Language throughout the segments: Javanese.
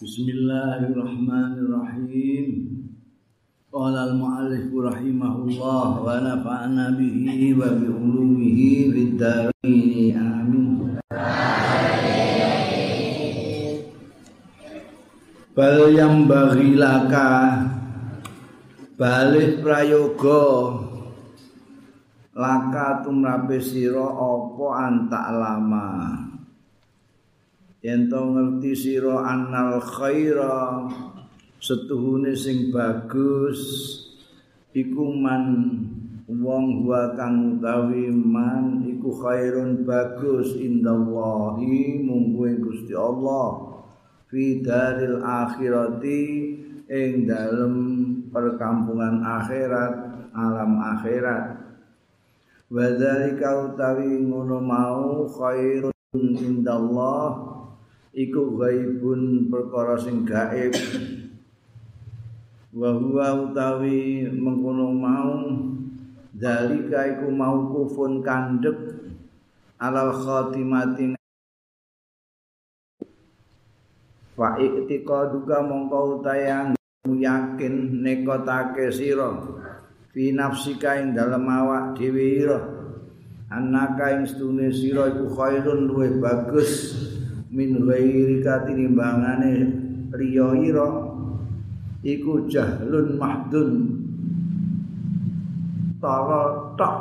Bismillahirrahmanirrahim. Qala al-mu'allif rahimahullah wa nafa'na bihi wa bi ulumihi fid. Amin. Bal yang bagilaka balik prayoga laka tumrape sira apa antak lama yen to ngerti sira annal khaira setuhune sing bagus iku man wong wa kang utawi man iku khairun bagus indallahi munggu Gusti Allah fi daril akhirati ing dalem perkampungan akhirat alam akhirat. Wa dzalika utawi ngono mau khairun indallah iku gaibun perkara sing gaib. Wa huwa utawi mengkono mau dalika iku mau kufun kandhek alal khatimati. Fa iktika duga mongko utayang yakin nekotake sira fi nafsika ing dalem awak dhewe ira. Anaka ing sira iku khairun luwih bagus min ghairi katinimbangane riya ira iku jahlun mahdun. Tara tok.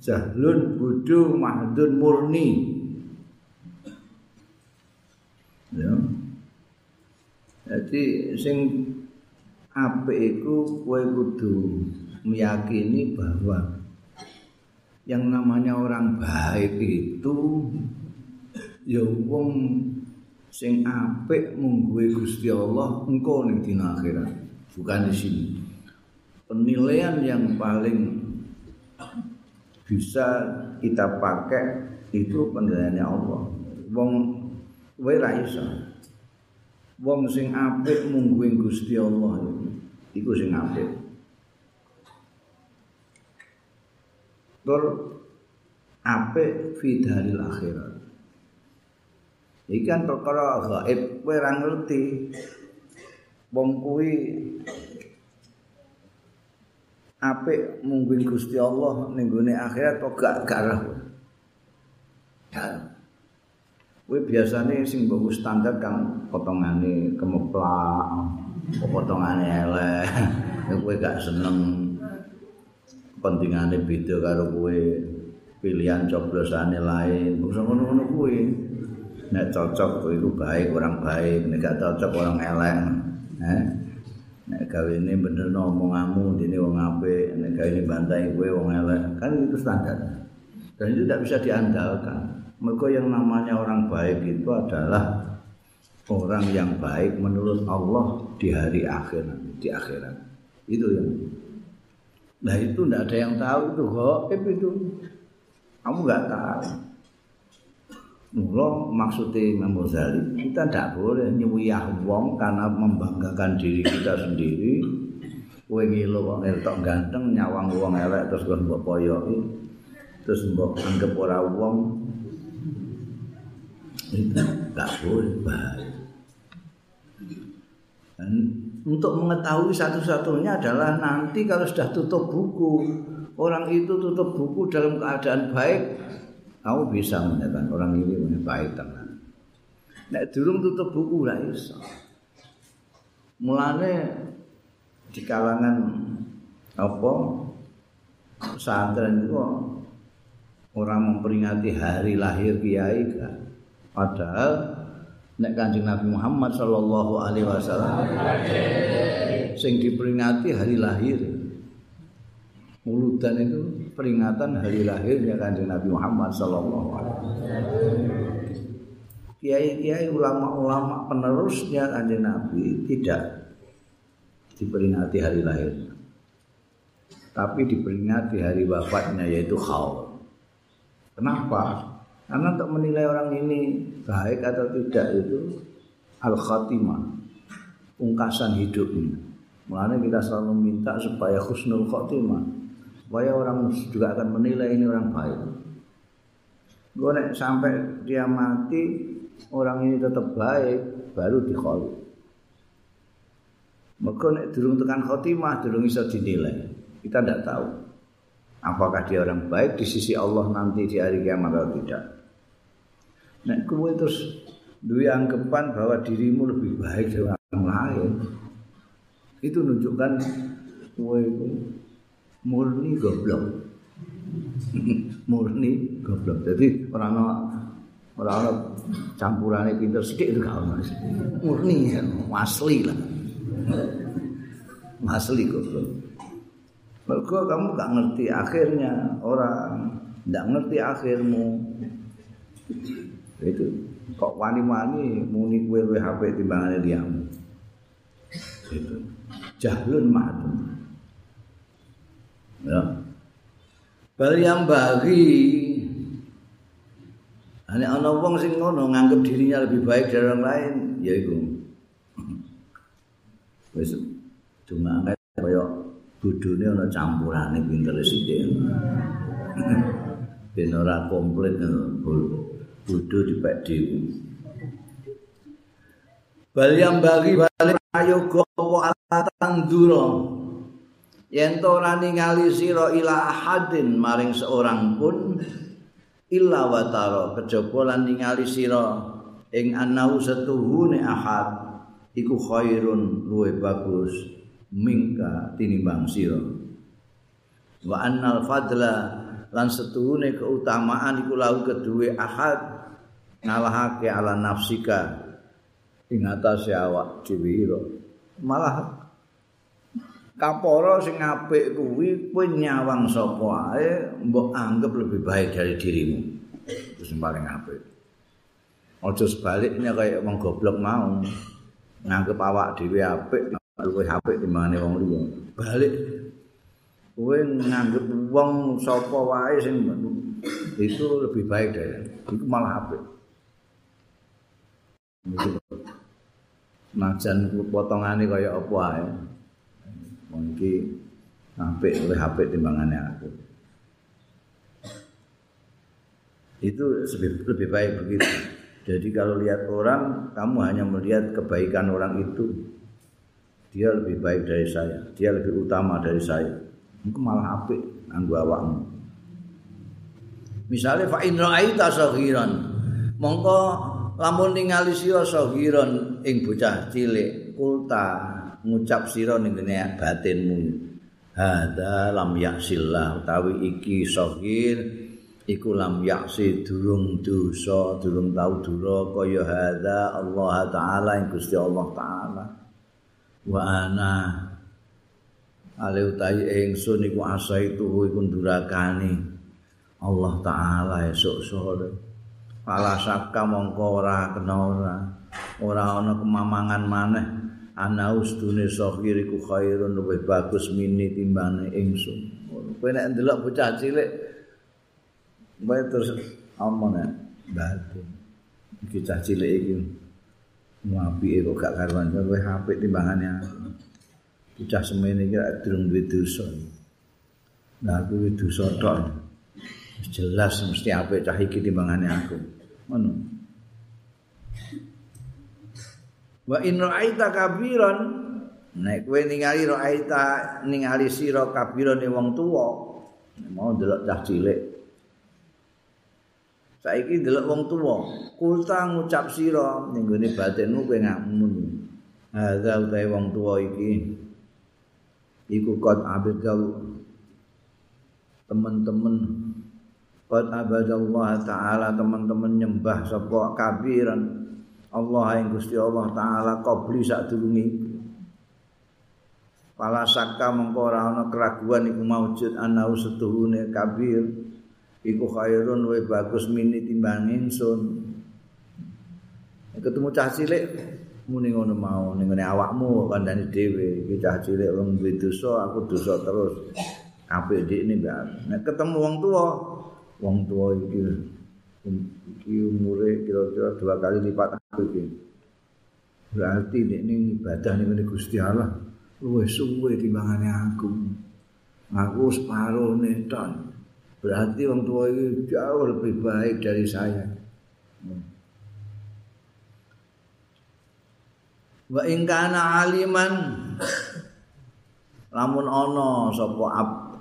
Jahlun bodho mahdun murni. Ya. Jadi sing apik iku kowe kudu meyakini bahwa yang namanya orang baik itu ya wong sing apik mungguwe Gusti Allah engko ning dina akhirat. Bukan di sini. Penilaian yang paling bisa kita pakai itu penilaiannya Allah. Wong kowe ra iso. Wong sing apik mungguwe Gusti Allah iku sing apik. Tur apik fi akhirat Iki kan perkara gaib kowe ora ngerti. Wong kuwi apik mungguin Gusti Allah ning gone akhirat kok gak garah. Ya. Kowe biasane sing mbok standar kan potongane kemeplak, potongane elek. kowe gak seneng pentingane beda karo kowe pilihan coblosane lain. Ngono-ngono kuwi. Nek cocok itu baik orang baik. Nek gak cocok orang elek. Eh? Nek gawe ini bener ngomongamu dene wong apik. Nek gawe ini bantai kowe wong elek. Kan itu standar. Dan itu tidak bisa diandalkan. Mereka yang namanya orang baik itu adalah orang yang baik menurut Allah di hari akhir di akhirat. Itu yang. Nah itu tidak ada yang tahu itu kok. Itu. Kamu nggak tahu Mula maksudnya Imam Ghazali kita tidak boleh nyuwiyah wong karena membanggakan diri kita sendiri. Kowe ngilo wong elok ganteng nyawang wong elek terus kon mbok poyoki. Terus mbok anggap ora wong. Itu enggak boleh. Dan untuk mengetahui satu-satunya adalah nanti kalau sudah tutup buku, orang itu tutup buku dalam keadaan baik, kamu bisa menyatakan orang ini punya baik teman. Nek durung tutup buku lah iso. Mulane di kalangan apa pesantren itu orang memperingati hari lahir kiai kan. Padahal nek Kanjeng Nabi Muhammad sallallahu alaihi wasallam sing diperingati hari lahir. Muludan itu peringatan hari lahirnya kanjeng Nabi Muhammad Sallallahu Alaihi Wasallam. Kiai-kiai ulama-ulama penerusnya kanjeng Nabi tidak diperingati hari lahir, tapi diperingati hari wafatnya yaitu Khaul. Kenapa? Karena untuk menilai orang ini baik atau tidak itu al khatimah, pungkasan hidupnya. Mulanya kita selalu minta supaya husnul khatimah supaya orang juga akan menilai ini orang baik. Gue sampai dia mati orang ini tetap baik, baru dikholi. Mereka nek durung tekan khotimah, durung iso dinilai. Kita tidak tahu. Apakah dia orang baik di sisi Allah nanti di hari kiamat atau tidak. Nek kowe terus duwe anggapan bahwa dirimu lebih baik dari orang lain. Itu menunjukkan kowe murni goblok. murni goblok. Jadi orang orang orang campurannya pinter sedikit itu kalau murni asli lah. Asli goblok. Mereka kamu gak ngerti akhirnya orang, gak ngerti akhirmu. Itu kok wani-wani muni kue HP timbangannya diamu. Itu jahlun madu. Ya. Bal yang bagi Ini ana wong sing ngono nganggep dirinya lebih baik dari orang lain, ya iku. Wis cuma kaya bodhone ana campurane pinter sithik. Ben ora komplit bodho dipek dhewe. Bal yang bagi balik ayo gowo alatan duro. Yen to ora ningali sira ila ahadin maring seorang pun illa wataro kejaba lan ningali sira ing anau setuhune ahad iku khairun luwe bagus mingka tinimbang sira. Wa annal fadla lan setuhune keutamaan iku lahu kedue ahad ngalahake ala nafsika ing atase awak dhewe malah kaporo sing apik kuwi kowe nyawang sapa ae mbok anggap lebih baik dari dirimu sing paling apik aja sebaliknya kayak wong goblok mau nganggep awak dhewe apik luwih apik timbangane wong liya. Balik kowe nganggep wong sapa wae sing itu lebih baik dari itu malah apik. Najan potongane kaya apa ae. Iki apik luwih apik timbangane aku. Itu lebih, lebih baik begitu. Jadi kalau lihat orang, kamu hanya melihat kebaikan orang itu. dia lebih baik dari saya, dia lebih utama dari saya. Itu malah apik anggo awakmu. Misalnya fa in ra'aita saghiran, mongko lamun ningali sira saghiran ing bocah cilik, kulta ngucap sira ning ngene batinmu. Hada lam yaksillah utawi iki saghir iku lam yaksi durung dosa, durung tau dura kaya hada Allah taala ing Gusti Allah taala. wa ana ale utahi ingsun iku asaitu iku durakani Allah taala esuk sore pala saka mongko ora kena ora ora ana kemamangan maneh ana ustune sahir iku khairun luwih bagus mini timbane ingsun kowe nek ndelok bocah cilik bae terus amane batin iki cah cilik iki Ngapi kok gak karuan kowe apik timbangane. Bocah semene iki durung duwe dosa. Nah aku iki dosa tok. Jelas mesti apik cah iki timbangane aku. Ngono. Wa in ra'aita kabiran nek kowe ningali ra'aita ningali sira kabiran wong tuwa mau delok cah cilik. Saiki ndelok wong tuwa kulta ngucap sira ning gone batinmu kowe ngamun. Hadza utahe wong tuwa iki. Iku kot abdal teman-teman kot abadallah taala teman-teman nyembah sapa kabiran Allah yang Gusti Allah taala qabli sak durunge Pala saka mengko ora ana keraguan iku maujud ana setuhune kabir. Iku khairun wa bagus mini timbang ingsun. Ketemu cah cilik muni ngono mau ning ngene awakmu kandhane dhewe. Iki cah cilik wong duwe dosa aku dosa terus. Apik ndikne mbak. Nek ketemu wong tua wong tua iki iki umure kira-kira dua kali lipat berarti ini ibadah ning Gusti Allah luwih suwe timbangane aku aku separuh neton Berarti orang tua itu jauh lebih baik dari saya. wa ing kana aliman lamun ana sapa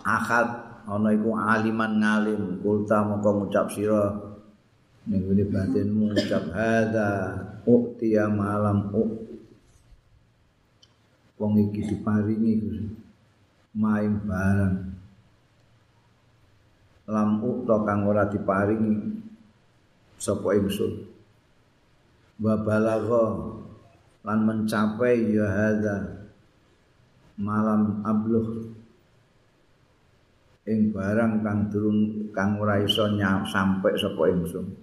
akad ana iku aliman ngalim. Kulta moko ngucap sira ngene batinmu ngucap hadza uktiya malam uk wong iki diparingi main barang lam ukta kang ora diparingi sapa ingsun? Wa balagha lan mencapai ya hadza malam abluh. Ing barang kang durung kang ora iso sampe sapa ingsun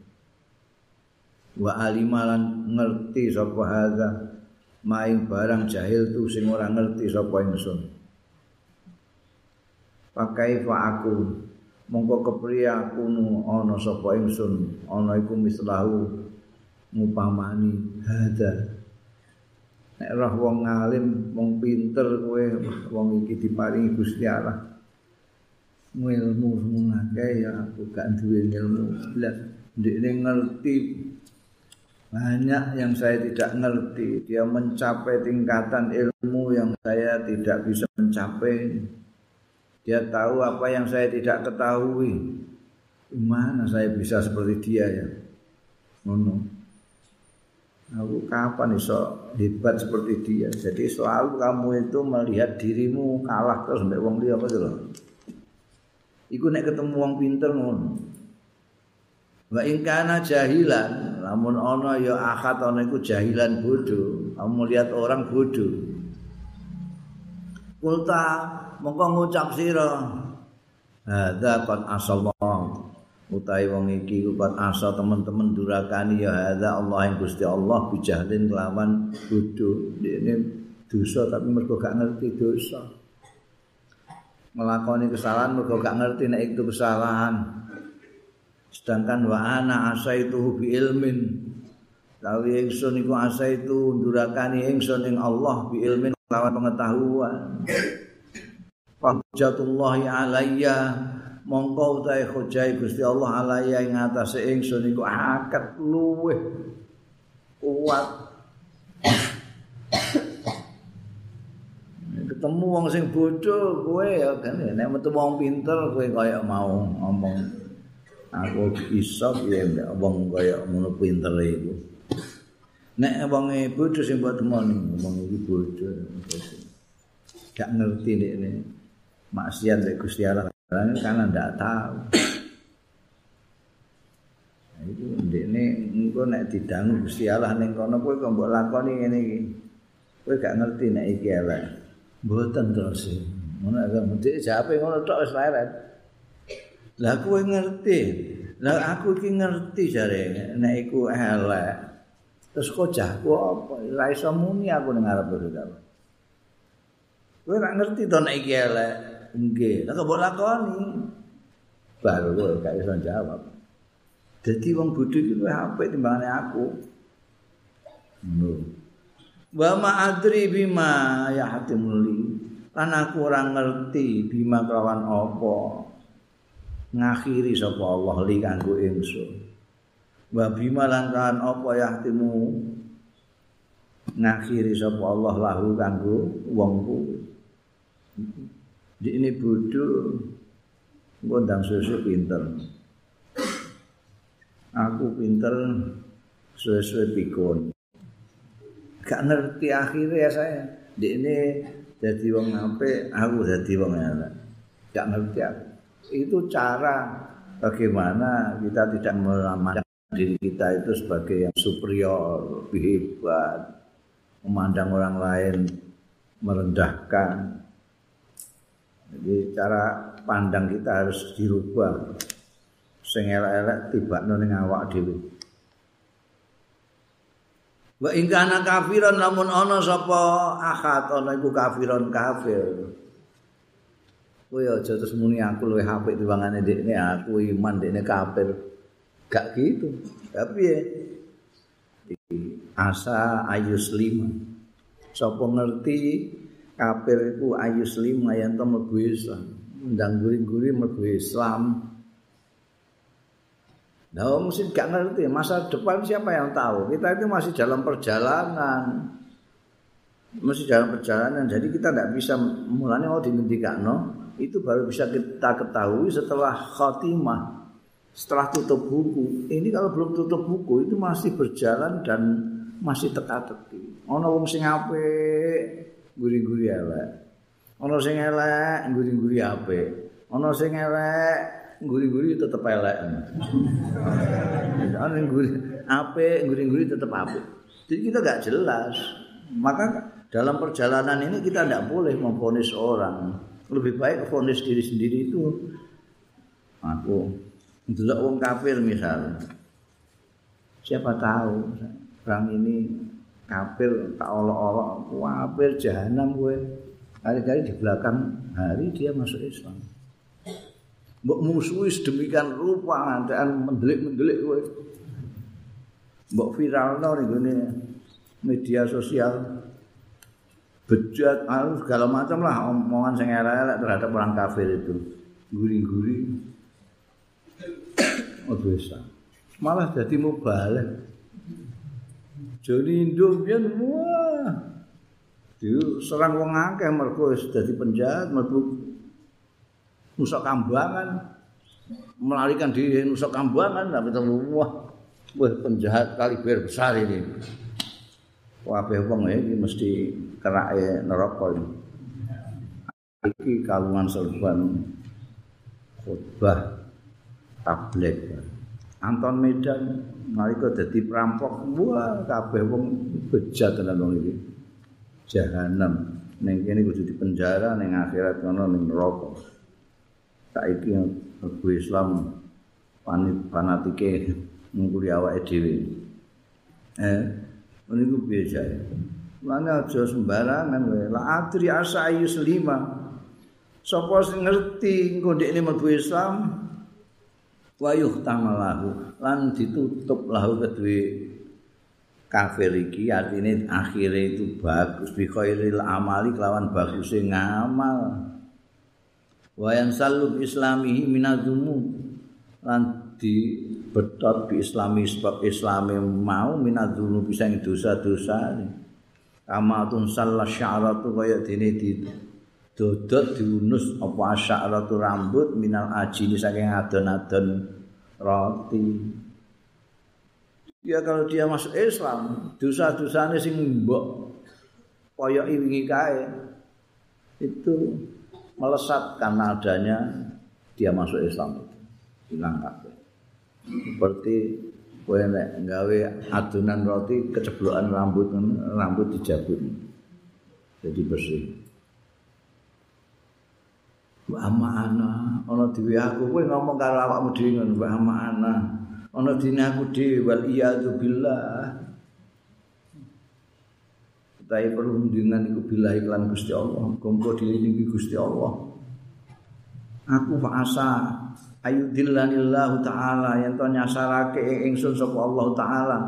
wa alimalan ngerti sapa hadza? Maing barang jahil tu sing ora ngerti sapa ingsun. Pakai fa aku? Mongko kepriye aku ana sapa ingsun? Ana iku mislahu ngupamani hadza. Nek roh wong ngalim wong pinter kowe wong iki diparingi Gusti Allah. Ilmu ngake ya aku gak duwe ilmu. Blas ndekne ngerti banyak yang saya tidak ngerti dia mencapai tingkatan ilmu yang saya tidak bisa mencapai dia tahu apa yang saya tidak ketahui gimana saya bisa seperti dia ya ngono Aku kapan iso hebat seperti dia? Jadi selalu kamu itu melihat dirimu kalah terus sampai wong liya apa lho. Iku nek ketemu wong pinter ngono. Wa kana jahilan, lamun ana ya akad ana iku jahilan bodoh. Kamu lihat orang bodoh. Kulta mongko ngucap sira. Hadza qad asallahu utawi wong iki kupat asa teman-teman durakani ya hadza Allah yang Gusti Allah bijahlin kelawan bodho ini dosa tapi mergo gak ngerti dosa melakoni kesalahan mergo gak ngerti nek itu kesalahan sedangkan wa ana asa itu bi ilmin. Tawi ingsun iku asa itu durakani ingsun ing Allah bi ilmin kelawan pengetahuan. Fahjatullahi alayya. Mongko utahe hujai Gusti Allah alaya ing atase ingsun iku akad luweh kuat. Ketemu wong sing bodoh kowe ya kan? Nek metu wong pinter kowe kaya mau ngomong aku iso piye nek wong kaya ngono pinter iku nek wong bodoh sing mbok temoni wong iki bodoh gak ngerti nek maksiat lek Gusti Allah karena tidak tahu. Nah, itu ini engko nek didangu Gusti Allah ning kono kowe kok mbok lakoni ngene iki. Kowe gak ngerti nek iki elek. Mboten terus. Ngono kok mesti jape ngono tok wis leren. Lah kowe ngerti. Lah aku iki ngerti jare nek iku elek. Terus kok jahku apa? Ora iso muni aku ning ngarep Gusti Allah. Kowe gak ngerti to nek iki elek. nggih lha kok lakoni baru kowe gak iso jawab dadi wong bodho iki luwih apik timbangane aku ngono wa ma adri bima ya hatimuli lan aku ora ngerti bima kelawan apa ngakhiri sapa Allah li kanggo ingsun wa bima lan apa ya hatimu ngakhiri sapa Allah lahu kanggo wong kuwi Di ini bodoh, ngundang susu pinter. Aku pinter, susu pikun. Gak ngerti akhirnya saya. Di ini jadi wong ngape, aku jadi wong elek. Gak ngerti aku. Itu cara bagaimana kita tidak melamatkan diri kita itu sebagai yang superior, hebat, memandang orang lain merendahkan. Jadi cara pandang kita harus dirubah. Sing elek-elek tibakno ning awak dhewe. Wa ing kana kafiran lamun ana sapa akhat ana iku kafiran kafir. Kowe aja terus muni aku luwih apik timbangane dekne aku iman dekne kafir. Gak gitu. Tapi ya asa ayus lima. Sapa ngerti kafir itu ayu slim yen to mlebu Islam ndang guri-guri mlebu Islam Nah, mesti gak ngerti masa depan siapa yang tahu? Kita itu masih dalam perjalanan. Mesti dalam perjalanan. Jadi kita tidak bisa mulanya mau no itu baru bisa kita ketahui setelah khatimah. Setelah tutup buku. Ini kalau belum tutup buku itu masih berjalan dan masih teka-teki. Ono wong sing apik, guri-guri elek. Ono sing elek, guri-guri apik. Ono sing elek, guri-guri tetep elek. Ono sing guri apik, guri-guri tetep apik. Jadi kita gak jelas. Maka dalam perjalanan ini kita tidak boleh memfonis orang. Lebih baik fonis diri sendiri itu. Aku ndelok wong kafir misalnya. Siapa tahu orang ini kafir tak olok-olok kafir jahanam gue kali-kali di belakang hari dia masuk Islam. Mbok musuhi sedemikian rupa dan mendelik-mendelik gue mbok viral no nih media sosial bejat alus segala macam lah omongan sing elek terhadap orang kafir itu guri-guri oh bisa malah jadi mubalik Joni Indo biyen wah. Diu serang wong akeh mergo wis dadi penjahat mlebu nusuk kambangan. Melarikan diri nusuk kambangan tapi wah. Wah penjahat kaliber besar ini. Kabeh wong iki mesti kerake neraka ini. Iki kalungan serban khutbah tablet. Anton Medan nalika dadi perampok wah kabeh wong bejat tenan wong iki. Jahanam. Ning kene kudu di penjara ning akhirat kono ning neraka. Saiki aku Islam panit fanatike nguri awake dhewe. Eh niku biasa Mana aja sembarangan wae. La adri asa ayu selima. Sapa sing ngerti engko ndekne mlebu Islam, wayuh tamalahu lan ditutup lahu kedue kafir iki artine akhire itu bagus bi khairil amali kelawan baguse ngamal wayan salub islamihi minazumu lan di betot bi islami sebab islami mau minazumu bisa yang dosa-dosa kama tun sallah sya'ratu kaya dene dodot diunus apa asyaratu rambut minal ajini saking adon-adon roti. Ya kalau dia masuk Islam, dosa-dosanya sing mbok koyok wingi kae itu melesat karena adanya dia masuk Islam itu hilang kabeh. Seperti kowe nek gawe adonan roti keceblokan rambut rambut dijabut. Jadi bersih. Wa ana ana dhewe aku kowe ngomong karo awakmu dhewe ngono wa ana. Ana dene aku dhewe wal iyadu billah. Tapi perundingan itu bila iklan Gusti Allah. Gompo dilindungi Gusti Allah. Aku fa'asa Ayudillanillahu ta'ala Yang to nyasarake ingsun Sopo Allah ta'ala.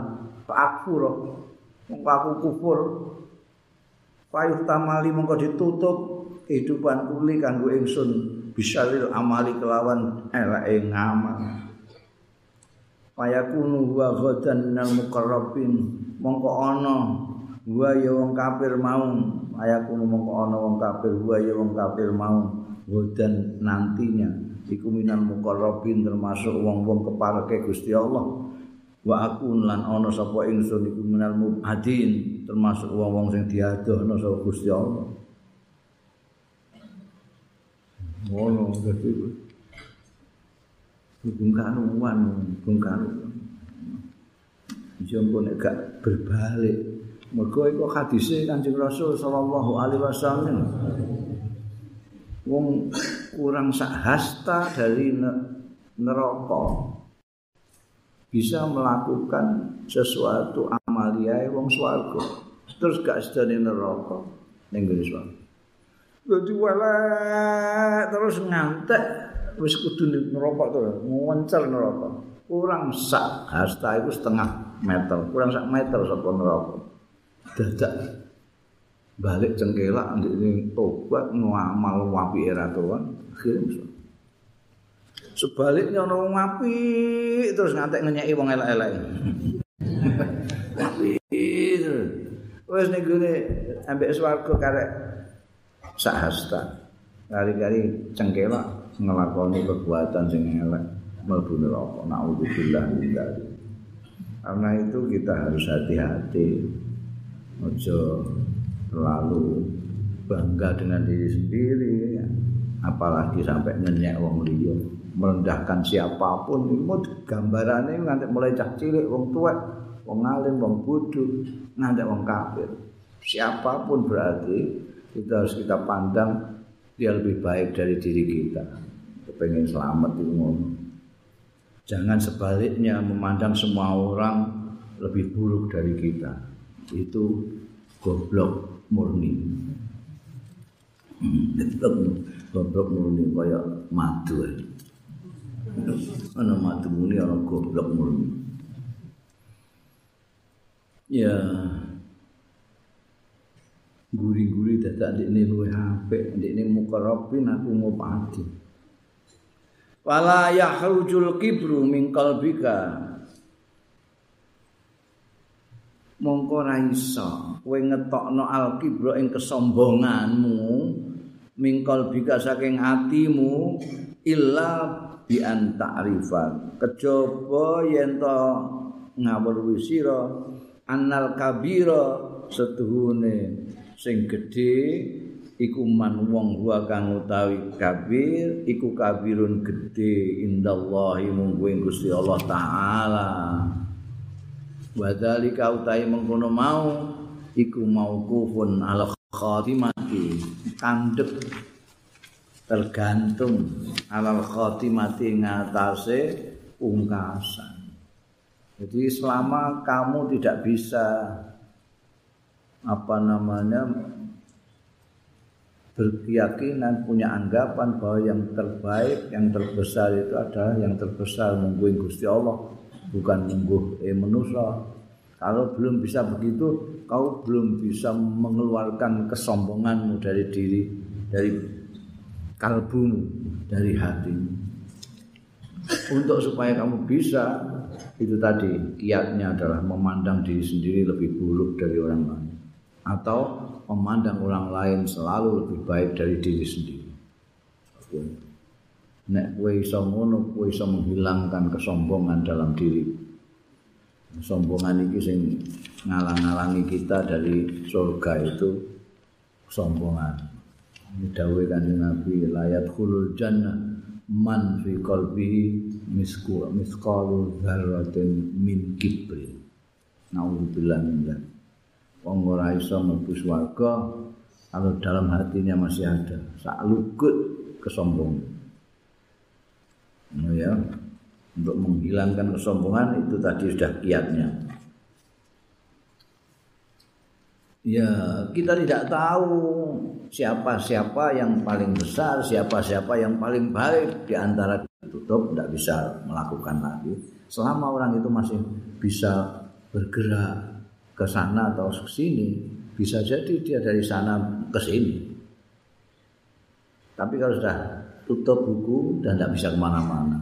Fa'akfur Mengko aku kufur. Fa'yuh tamali mengko ditutup kehidupan kuli kanggo ingsun. Bisyaril amali kelawan elake ngamal. Payakunu wa ghadan nal muqarrabin. Mongko ana wa ya wong kafir mau payakunu mongko ana wong kafir wa ya wong kafir mau ghadan nantinya iku minal muqarrabin termasuk wong-wong kepareke Gusti Allah wa aku lan ana sapa ingsun iku minal mubadin termasuk wong-wong sing diadohna sapa Gusti Allah ngono dadi Bung Kanuan, Bung Kanuan. Jompo nek gak berbalik. Mergo iku hadise Kanjeng Rasul sallallahu alaihi wasallam. Wong kurang sahasta dari neraka bisa melakukan sesuatu amalia wong swarga terus gak sedane neraka ning gone Dadi welek terus ngantek wis kudu neraka to, muncul neraka. Kurang sak hasta itu setengah meter, kurang sak meter sapa neraka. Dadak balik cengkelak ini tobat ngamal wapi era tuan akhirnya sebaliknya ono wapi terus ngantek ngenyai wong elek-elek wapi Wis ning gone ambek swarga karek sahasta. Kari-kari cengkelak ngelakoni perbuatan sing elek mlebu neraka. Nauzubillah min Karena itu kita harus hati-hati. Ojo terlalu bangga dengan diri sendiri apalagi sampai ngenyek wong liya merendahkan siapa pun. Itu gambarannya nganti mulai cah cilik wong tua wong alim wong bodoh nganti wong kafir. Siapa pun berarti kita harus kita pandang dia lebih baik dari diri kita. Kepengen selamat itu jangan sebaliknya memandang semua orang lebih buruk dari kita. Itu goblok murni. Goblok goblok murni kaya madu ana madu murni ana goblok murni. Ya. Guri-guri dadak ndekne luwe apik ndekne mukarrabin aku mau pati wala yahrujul kibru min qalbika mongko ra iso. Kowe ngetokno al kibru ing kesombonganmu min qalbika saking atimu illa bi an ta'rifa. Kejaba yen to ngawur wisira annal kabira setuhune sing gedhe iku man wong wa kang utawi kabir iku kabirun gedhe indallahi munggu ing Gusti Allah taala wa dzalika utahi mengkono mau iku mauqufun ala khatimati kandhek tergantung alal khatimati ngatasé ungkasan. Jadi selama kamu tidak bisa apa namanya berkeyakinan punya anggapan bahwa yang terbaik yang terbesar itu adalah yang terbesar mungguin Gusti Allah bukan munggu eh manusia kalau belum bisa begitu kau belum bisa mengeluarkan kesombonganmu dari diri dari kalbumu dari hatimu. Untuk supaya kamu bisa itu tadi kiatnya adalah memandang diri sendiri lebih buruk dari orang lain. Atau memandang orang lain selalu lebih baik dari diri sendiri. Nek kowe iso ngono, kowe iso menghilangkan kesombongan dalam diri. Kesombongan iki sing ngalang-alangi kita dari surga itu kesombongan. Ini dawuh kanjeng Nabi layat khulul jannah man fi qalbihi misku misqalu dzarratin min kibri. Nauzubillah min dzalik. wong ora iso mlebu swarga kalau dalam hatinya masih ada sak lukut kesombongan. Nah, ya. Untuk menghilangkan kesombongan itu tadi sudah kiatnya. Ya, kita tidak tahu siapa-siapa yang paling besar, siapa-siapa yang paling baik di antara tutup tidak bisa melakukan lagi. Selama orang itu masih bisa bergerak ke sana atau ke sini, bisa jadi dia dari sana ke sini. Tapi kalau sudah tutup buku dan tidak bisa ke mana-mana,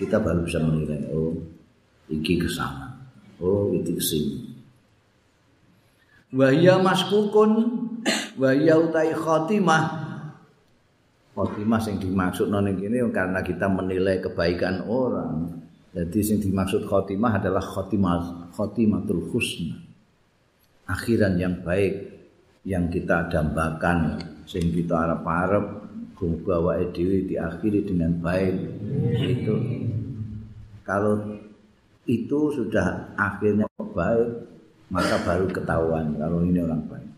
kita baru bisa menilai, oh, iki ke sana, oh, itu ke sini. Wahya maskukun, wahya utai khotimah, khotimah yang dimaksud noning ini karena kita menilai kebaikan orang. Jadi yang dimaksud khotimah adalah khotimah khotimatul husna. Akhiran yang baik yang kita dambakan sing kita arep-arep bawa dhewe diakhiri dengan baik. Itu. Kalau itu sudah akhirnya baik maka baru ketahuan kalau ini orang baik.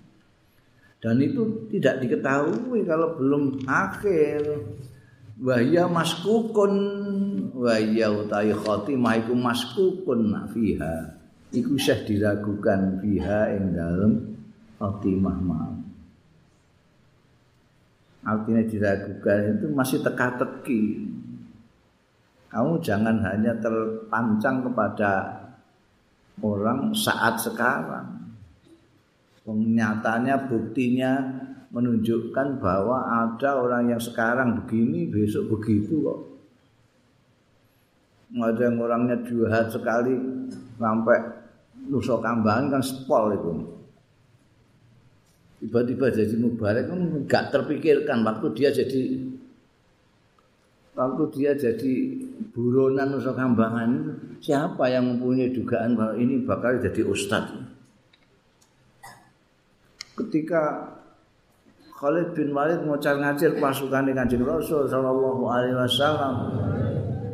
Dan itu tidak diketahui kalau belum akhir. Wahya maskukun wahya utai khotimah iku maskukun fiha. Iku syah diragukan fiha ing dalem khotimah mau artinya diragukan itu masih teka-teki kamu jangan hanya terpancang kepada orang saat sekarang Nyatanya buktinya menunjukkan bahwa ada orang yang sekarang begini besok begitu kok. Ada yang orangnya jahat sekali sampai nusa kambang kan spol itu. Tiba-tiba jadi mubarak kan nggak terpikirkan. Waktu dia jadi waktu dia jadi buronan Nusa Kambangan siapa yang mempunyai dugaan bahwa ini bakal jadi ustadz? Ketika Khalid bin Walid ngocar ngacir pasukan Kanjeng Rasul sallallahu alaihi wasallam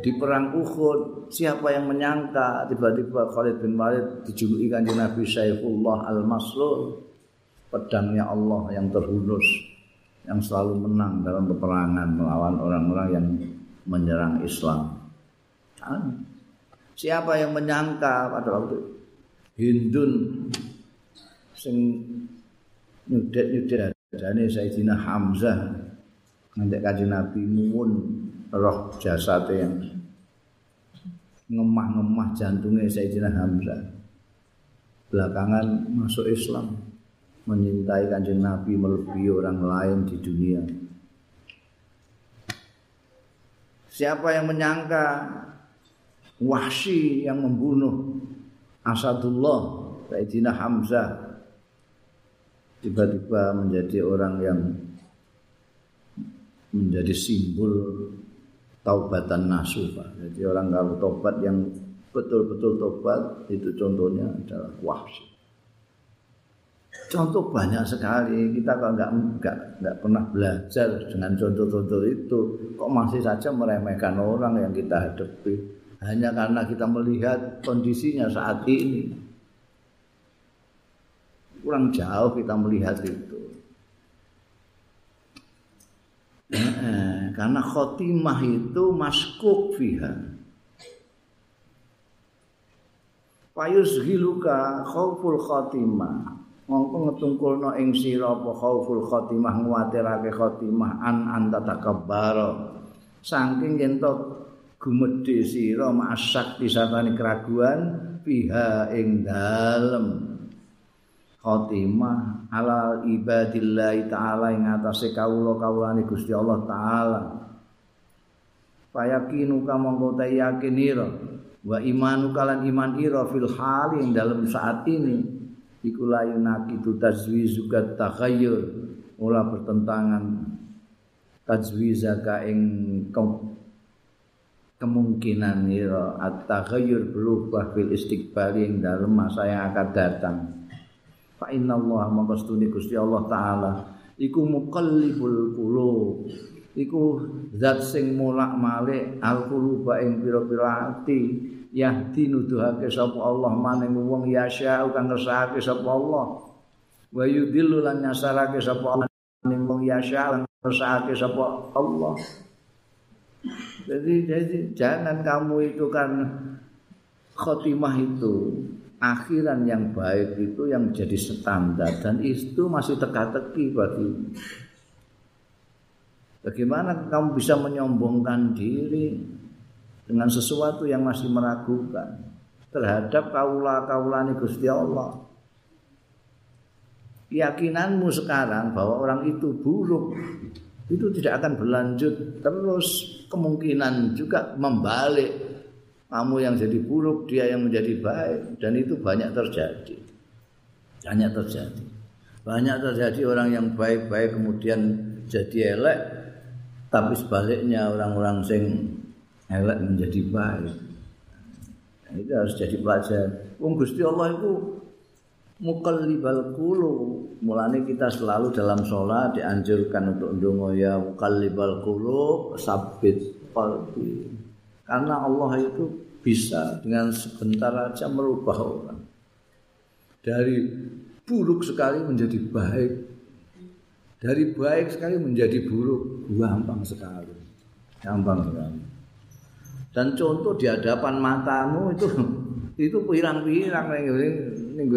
di perang Uhud siapa yang menyangka tiba-tiba Khalid bin Walid dijuluki Kanjeng Nabi Saifullah al-Maslul pedangnya Allah yang terhunus yang selalu menang dalam peperangan melawan orang-orang yang menyerang Islam. Siapa yang menyangka pada waktu Hindun. Sing nyudet-nyudet jane Sayyidina Hamzah. Ngantek kanjeng Nabi muwun roh jasate yang ngemah-ngemah jantungnya Sayyidina Hamzah. Belakangan masuk Islam menyintai kanjeng Nabi melebihi orang lain di dunia Siapa yang menyangka Wahsy yang membunuh Asadullah Sayyidina Hamzah tiba-tiba menjadi orang yang menjadi simbol taubatan nasuh Jadi orang kalau tobat yang betul-betul tobat itu contohnya adalah Wahsy. Contoh banyak sekali. Kita kalau nggak nggak nggak pernah belajar dengan contoh-contoh itu, kok masih saja meremehkan orang yang kita hadapi hanya karena kita melihat kondisinya saat ini. Kurang jauh kita melihat itu. karena khotimah itu maskuk fiha. Payus giluka khauful khotimah. Mongko ngetungkulno ing sira apa khauful khotimah nguwatirake khotimah an anta takabbar saking yen to gumedhe sira masak disatani keraguan piha ing dalem. Khotimah ala ibadillah taala ing atase kawula-kawulane Gusti Allah taala. Payakinu ka mongko ta yakinira wa imanu kalan iman ira fil hali ing dalem saat ini iku layunaki tu tazwizuka takhayyur. Ora bertentangan tazwizaka ing kemungkinan ira at-takhayyur berubah fil istiqbali ing dalem masa yang akan datang. Fa inna Allah maqastuni Gusti Allah taala iku muqallibul qulub. Iku zat sing mulak-malik al-quluba ing pira-pira ati yahdi nuduhake sapa Allah maning wong yasya kang ngersakake sapa Allah. Wa yudillu lan nyasarake sapa Allah maning wong yasya kang ngersakake sapa Allah. Jadi jadi jangan kamu itu kan khotimah itu akhiran yang baik itu yang jadi standar dan itu masih teka-teki bagi Bagaimana kamu bisa menyombongkan diri dengan sesuatu yang masih meragukan terhadap kaula-kaulane Gusti Allah. Keyakinanmu sekarang bahwa orang itu buruk itu tidak akan berlanjut terus. Kemungkinan juga membalik kamu yang jadi buruk dia yang menjadi baik dan itu banyak terjadi. Banyak terjadi. Banyak terjadi orang yang baik-baik kemudian jadi elek tapi sebaliknya orang-orang sing elek menjadi baik. Nah, itu harus jadi pelajaran. Wong Gusti Allah itu mukallibal qulub. Mulane kita selalu dalam sholat dianjurkan untuk ndonga ya mukallibal qulub sabit qalbi. Karena Allah itu bisa dengan sebentar aja merubah orang. Dari buruk sekali menjadi baik. Dari baik sekali menjadi buruk, gampang sekali. Gampang sekali. Dan contoh di hadapan matamu itu itu pirang-pirang ning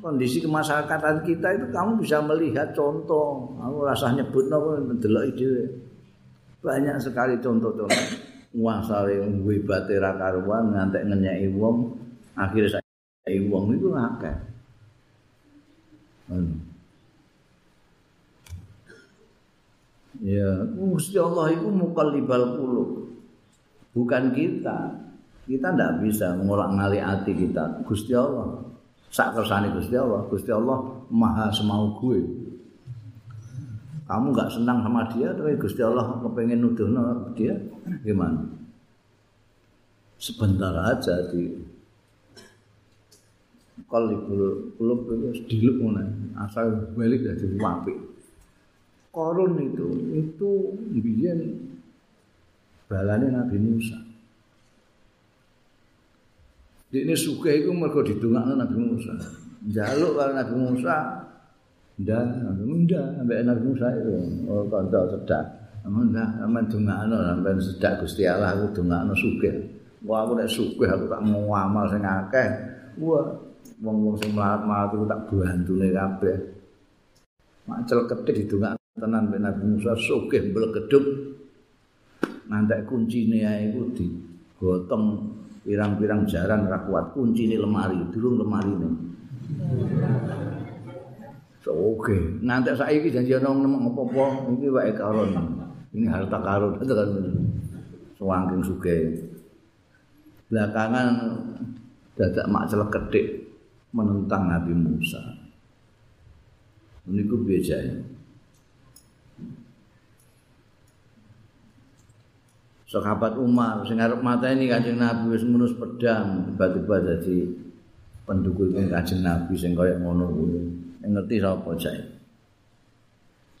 kondisi kemasyarakatan kita itu kamu bisa melihat contoh. Kamu rasa nyebut ndelok dhewe. Banyak sekali contoh-contoh. Nguasane wibate ra karuan ngantek ngenyeki wong akhirnya saya wong itu akeh. Hmm. ya Gusti Allah itu mukallibal qulub bukan kita. Kita tidak bisa ngolak ngali hati kita. Gusti Allah sak kersane Gusti Allah. Gusti Allah Maha semau gue. Kamu nggak senang sama dia, tapi Gusti Allah kepengen nuduhno dia, gimana? Sebentar aja di kalibul kulub itu diluk mana asal balik dari wapi korun itu itu biyen balane Nabi Musa. Ini suka itu mereka didungakno Nabi Musa. Jaluk kalau Nabi Musa. Ndak ndak. Sampai Nabi Musa itu oh kanca sedak. Ndak sampean dungakno sampean sedak Gusti Allah aku dungakno sugih wah aku nek sugih aku tak mau amal sing akeh. Wah wong-wong sing mlarat-mlarat iku tak bantune kabeh. Macel ketik didongak tenan ben Nabi Musa. Sugih mblegeduk. Nantek kuncine ae iku digotong pirang-pirang jaran ora kuat kuncine lemari, durung lemari ne. Oke, nanti saiki janji ana nemu apa-apa iki wae karon. Ini harta karun itu kan suwangking sugih. Belakangan dadak mak ketik menentang Nabi Musa. Ini ku biasa Sahabat Umar sing arep mateni Kanjeng Nabi wis ngunus pedang tiba-tiba dadi pendukung Kanjeng Nabi sing kaya ngono kuwi. Ngerti sapa jae?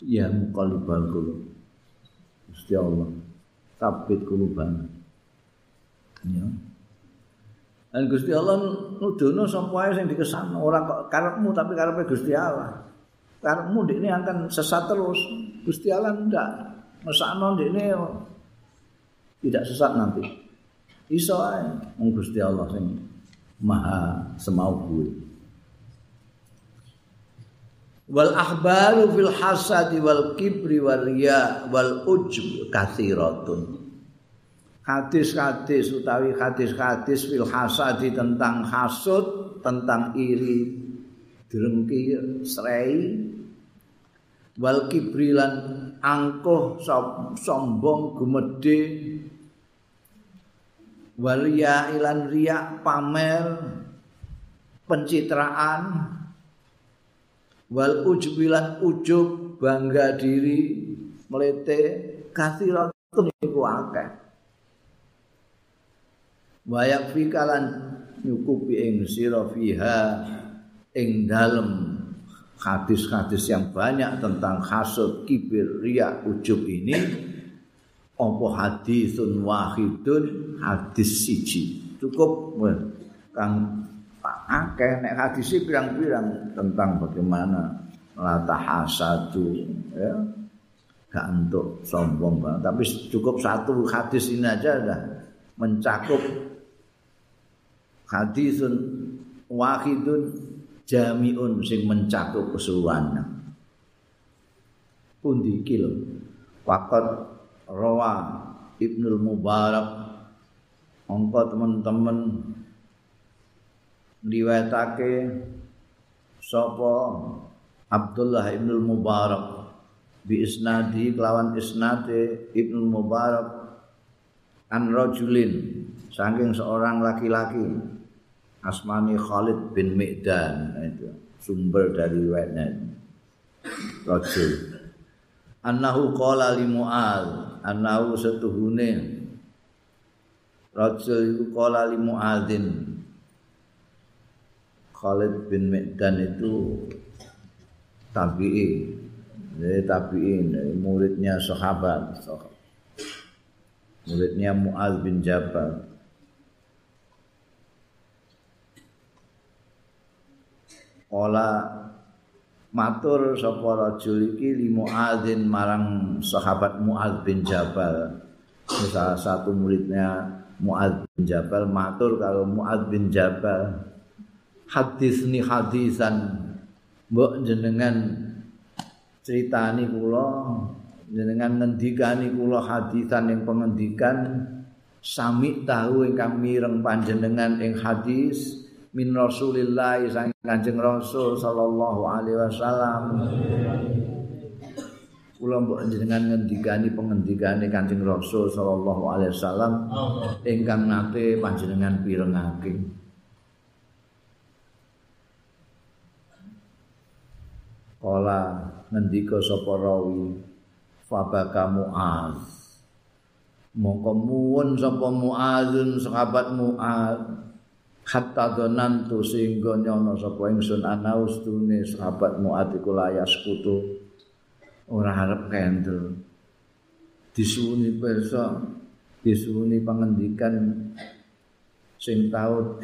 Ya muqallibal qulub. Gusti Allah. Tabit kuluban. Ya. Dan Gusti Allah nudono sapa sing dikesan ora kok karepmu tapi karepe Gusti Allah. Karepmu ini akan sesat terus. Gusti Allah ndak mesakno ini tidak sesat nanti. Iso ae wong Gusti Allah sing maha semau kuwi. Wal ahbaru fil hasadi wal kibri wal riya wal ujub kathiratun. hadis-hadis utawi hadis-hadis fil hasadi tentang hasud, tentang iri, drengki, srei, wal kibrilan angkuh sombong gumede wal ilan riya pamer pencitraan. Wal ujubilan ujub bangga diri melete kathiratun iku akeh. Wayak fikalan nyukupi ing sira fiha ing dalem hadis-hadis yang banyak tentang hasud kibir riya ujub ini apa hadisun wahidun? Hadis siji. Cukup kang akeh. Nek hadis pirang-pirang tentang bagaimana lata hasadu ya. Gak untuk sombong banget. Tapi cukup satu hadis ini aja dah mencakup hadisun wahidun jamiun sing mencakup keseluruhan pundi kilo Fakat rawa Ibnul Mubarak. Angka teman-teman Liwetake Sopo Abdullah Ibnul Mubarak. Bi isnadi kelawan isnadi Ibnul Mubarak. An rajulin Saking seorang laki-laki Asmani Khalid bin Mi'dan. Itu sumber dari riwayatnya. Rajul Annahu qala li Mu'ad Annahu setuhune. Rajul itu qala li Mu'adin Khalid bin Mi'dan itu tabi'in Jadi tabi'in muridnya sahabat. Muridnya Mu'ad bin Jabal. Ola matur sapa rajul iki li Muadzin marang sahabat Muadz bin Jabal. Salah satu muridnya Muadz bin Jabal. Matur kalau Muadz bin Jabal. Hadis ni hadisan. Mbok jenengan critani kula jenengan ngendikani kula hadisan yang pengendikan. Sami tahu ingkang mireng panjenengan ing hadis min Rasulillah sang Kanjeng Rasul sallallahu alaihi wasallam. Kula mbok jenengan ngendikani pengendikane Kanjeng Rasul sallallahu alaihi wasallam ingkang nate panjenengan pirengake. kala ngendika sapa rawi fabaka muaz mongko muwun sapa muazun sahabat muaz hatta donantu sehingga nyono sapa ingsun ana ustune sahabat muaz iku layas kutu ora harap kendel. Disuwuni perso disuwuni pangendikan sing tau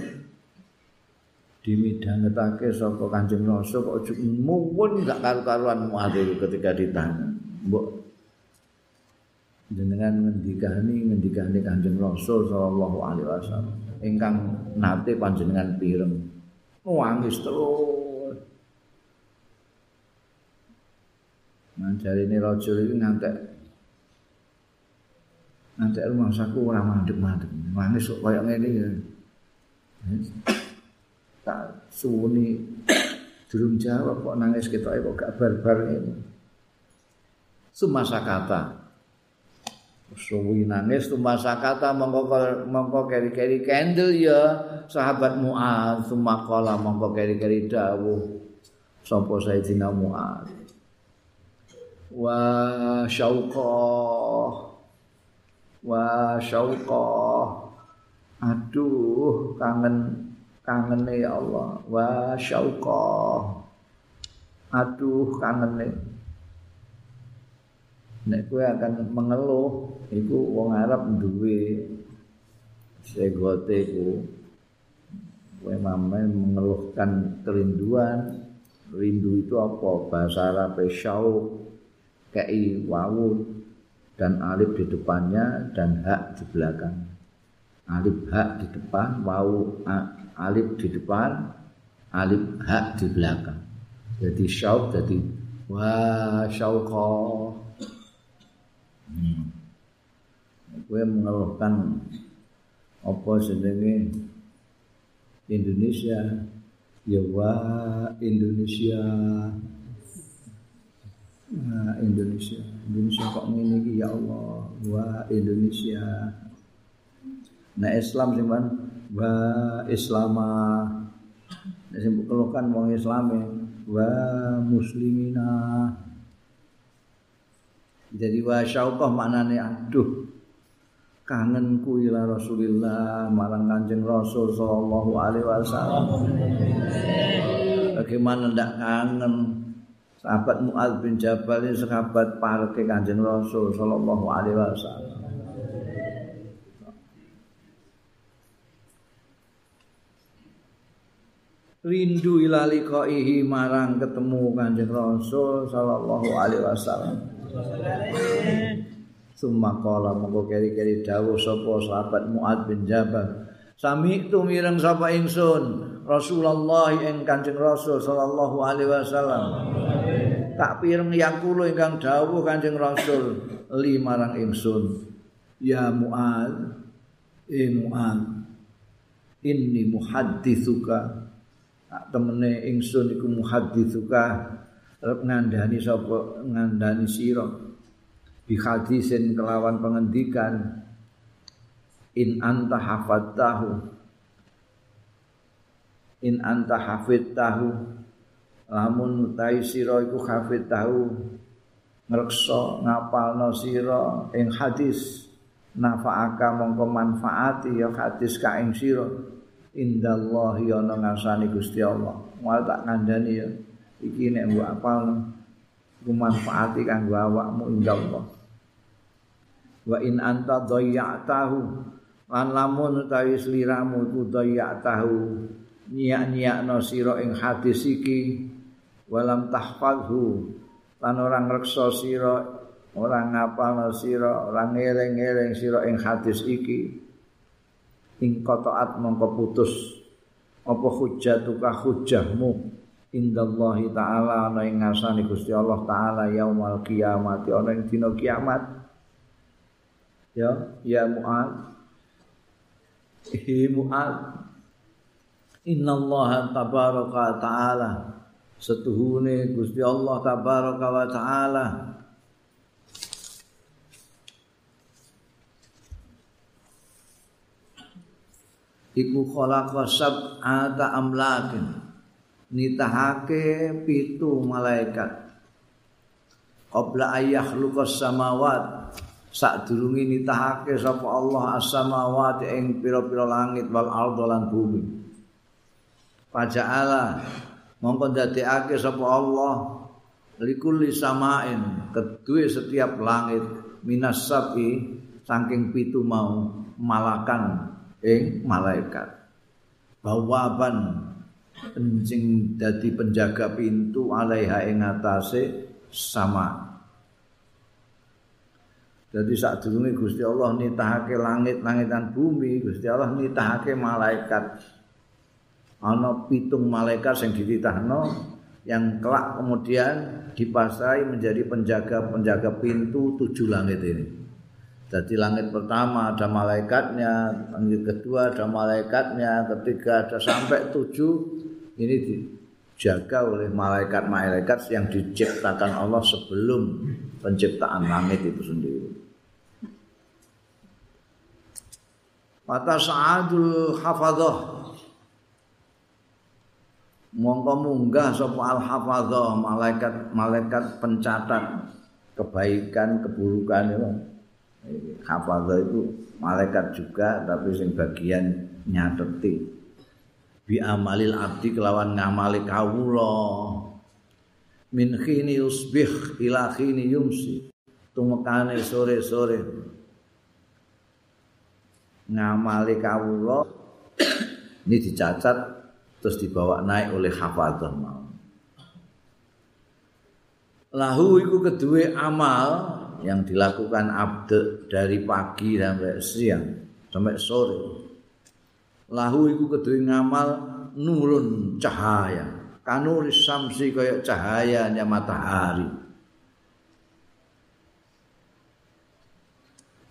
dimidhangetake saka Kanjeng Rasul kok ojo muwun gak karu-karuan muadil ketika ditanya. Mbok jenengan ngendikani ngendikani Kanjeng Rasul sallallahu alaihi wasallam ingkang nate panjenengan pireng. Nangis terus. Manjari ini rajul ini ngantek ngantek rumah saku ora mandek-mandek. Nangis kok kaya ngene ya. tak suwuni durung jawab kok nangis kita kok gak barbar ini sumasa kata suwi nangis sumasa kata mongko mongko keri-keri candle ya. Sahabat Muaz sumakola mongko keri-keri dawuh. Sapa Sayyidina Muaz wa syauqah. Wa syauqah. Aduh kangen kangene ya Allah. Wa syauqa aduh kangene nek kowe akan mengeluh iku wong Arab duwe segote ku kowe mamae mengeluhkan kerinduan rindu itu apa bahasa Arab syauq kei wawu dan alif di depannya dan hak di belakang alif hak di depan wawu alif di depan, alif hak di belakang. Jadi syauk jadi wa syauqa. Hmm. Gue mengeluhkan apa jenenge Indonesia? Ya wa Indonesia. Nah, Indonesia. Indonesia kok iki? Ya Allah wa Indonesia. Nah Islam sih wa islama. Sing keluhkan wong islame wa muslimina jadi wa syauqah maknane aduh kangenku ila Rasulillah marang Kanjeng Rasul sallallahu alaihi wasallam. Bagaimana ndak kangen? Sahabat Muaz bin Jabal ini sahabat parke Kanjeng Rasul sallallahu alaihi wasallam. Rindu ila liqaihi marang ketemu Kanjeng Rasul sallallahu alaihi wasallam. Summa qala monggo keri-keri dawuh sapa sahabat Muad bin Jabal. Sami itu mireng sapa ingsun Rasulullah ing Kanjeng Rasul sallallahu alaihi wasallam. Tak pireng yakulo ingkang dawuh Kanjeng Rasul li marang ingsun. Ya Muad, eh Muad, inni muhadditsuka temene ingsun iku muhadditsuka ngandani sapa? Ngandani sira? Bi hadisin kelawan pengendikan. In anta hafadtahu. In anta hafidtahu. Lamun tai sira iku hafidtahu. Ngreksa ngapalno sira. Ing hadis nafaaka mongko manfaati ya hadis ka ing sira. Indallahi ana ngasani Gusti Allah. Mal tak kandhani ya. Iki nek mbok apal manfaati kanggo awakmu indallah. Wa in anta dhayya'tahu lan lamun utawi sliramu iku dhayya'tahu nyiak-nyiakno sira ing hadis iki walam tahfazhu lan ora ngreksa sira ora ngapalno sira ora ngeling-eling sira ing hadis iki ing qata'at mongko putus apa hujjatuka hujjahmu indallahi taala ana ing ngarsane Gusti Allah taala yaumul kiamat ana ing dina kiamat. Ya ya mu'ad. Hi mu'ad. Innallaha tabaraka taala. Setuhune Gusti Allah tabaraka wa taala. Iku khalaqa sab'ata amlakin nitahake pitu malaikat. Qabla ayah samawat sadurunge nitahake sapa Allah as-samawati ing pira-pira langit wal ardh lan bumi. Faja'ala mongko dadekake sapa Allah likulli samain kedue setiap langit minas sapi saking pitu mau malakan ing malaikat. Bawaban sing dadi penjaga pintu alaiha ing atase sama Jadi saat durunge Gusti Allah nitahake langit-langit dan bumi, Gusti Allah nitahake malaikat. Ana pitung malaikat sing dititahno yang kelak kemudian dipasai menjadi penjaga-penjaga pintu tujuh langit ini. Jadi langit pertama ada malaikatnya, langit kedua ada malaikatnya, ketiga ada sampai tujuh ini dijaga oleh malaikat-malaikat yang diciptakan Allah sebelum penciptaan langit itu sendiri. Mata sa'adul hafadzah Mongko munggah sapa al hafadzah malaikat malaikat pencatat kebaikan keburukan itu. Hafadzah itu malaikat juga tapi sing bagian nyateti. Bi amalil abdi kelawan ngamali kawula. Min khini usbih ila khini yumsi. Tumekane sore-sore ngamali kawula ini dicacat terus dibawa naik oleh hafadzah mau. Lahu iku kedua amal yang dilakukan abd dari pagi sampai siang sampai sore. Lahu iku kedua ngamal nurun cahaya. Kanuris samsi kaya cahayanya matahari.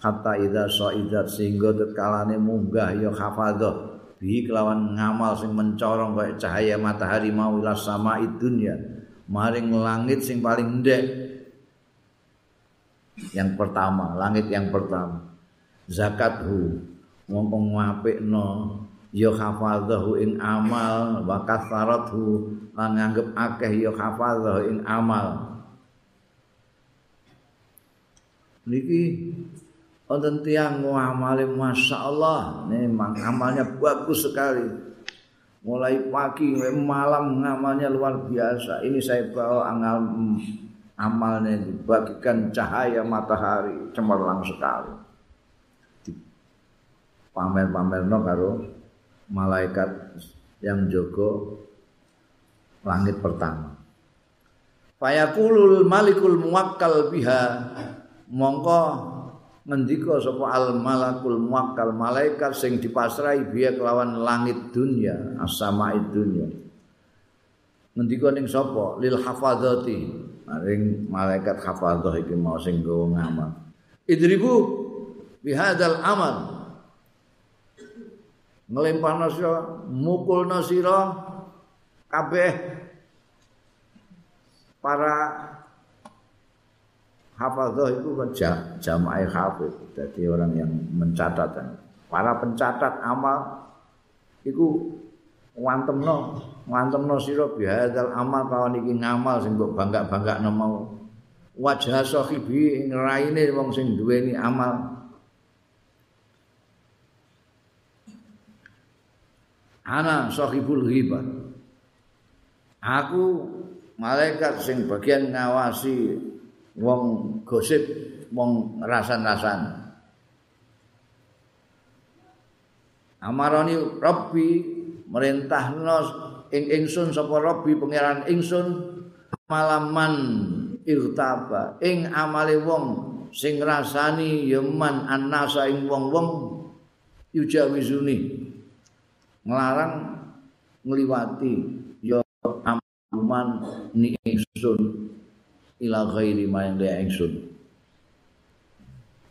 hatta idza saidat sehingga tetkalane munggah ya hafadzah bi kelawan ngamal sing mencorong kaya cahaya matahari mau ila sama dunya maring langit sing paling ndek yang pertama langit yang pertama zakathu ngomong ngapikno ya hafadzahu ing amal wa kasarathu lan nganggep akeh ya hafadzahu ing amal. Niki wonten tiyang ngamale masyaallah. Memang amalnya bagus sekali. Mulai pagi malam ngamalnya luar biasa. Ini saya bawa angal amalnya dibagikan cahaya matahari cemerlang sekali. Pamer-pamer no karo malaikat yang jogo langit pertama. Fayakulul malikul muwakkal biha. Mongko ngendika sapa al malakul muakkal malaikat sing dipasrai biya kelawan langit dunya as-sama'i dunya. Ngendika ning sapa? Lil hafadzati. Maring malaikat hafadzah iki mau sing nggawa ngamal. Idribu bihadzal amal nglempana sira mukulna sira kabeh para hafadzah itu kan jamaah hafid jadi orang yang mencatat para pencatat amal itu wantemno wantemno sira bihadzal amal kawan iki ngamal sing mbok bangga-banggakno mau. Wajah sahibi ngraine wong sing duweni amal ana sahibul ghibah. Aku malaikat sing bagian ngawasi wong gosip wong rasan-rasan. Amarani Rabbi merintahno ing ingsun sapa Rabbi pangeran ingsun malaman irtaba. Ing amale wong sing rasani yeman annasa ing wong-wong yujawizuni nglarang ngliwati ya aman ni ingsun ila ghairi ma yang dia ingsun.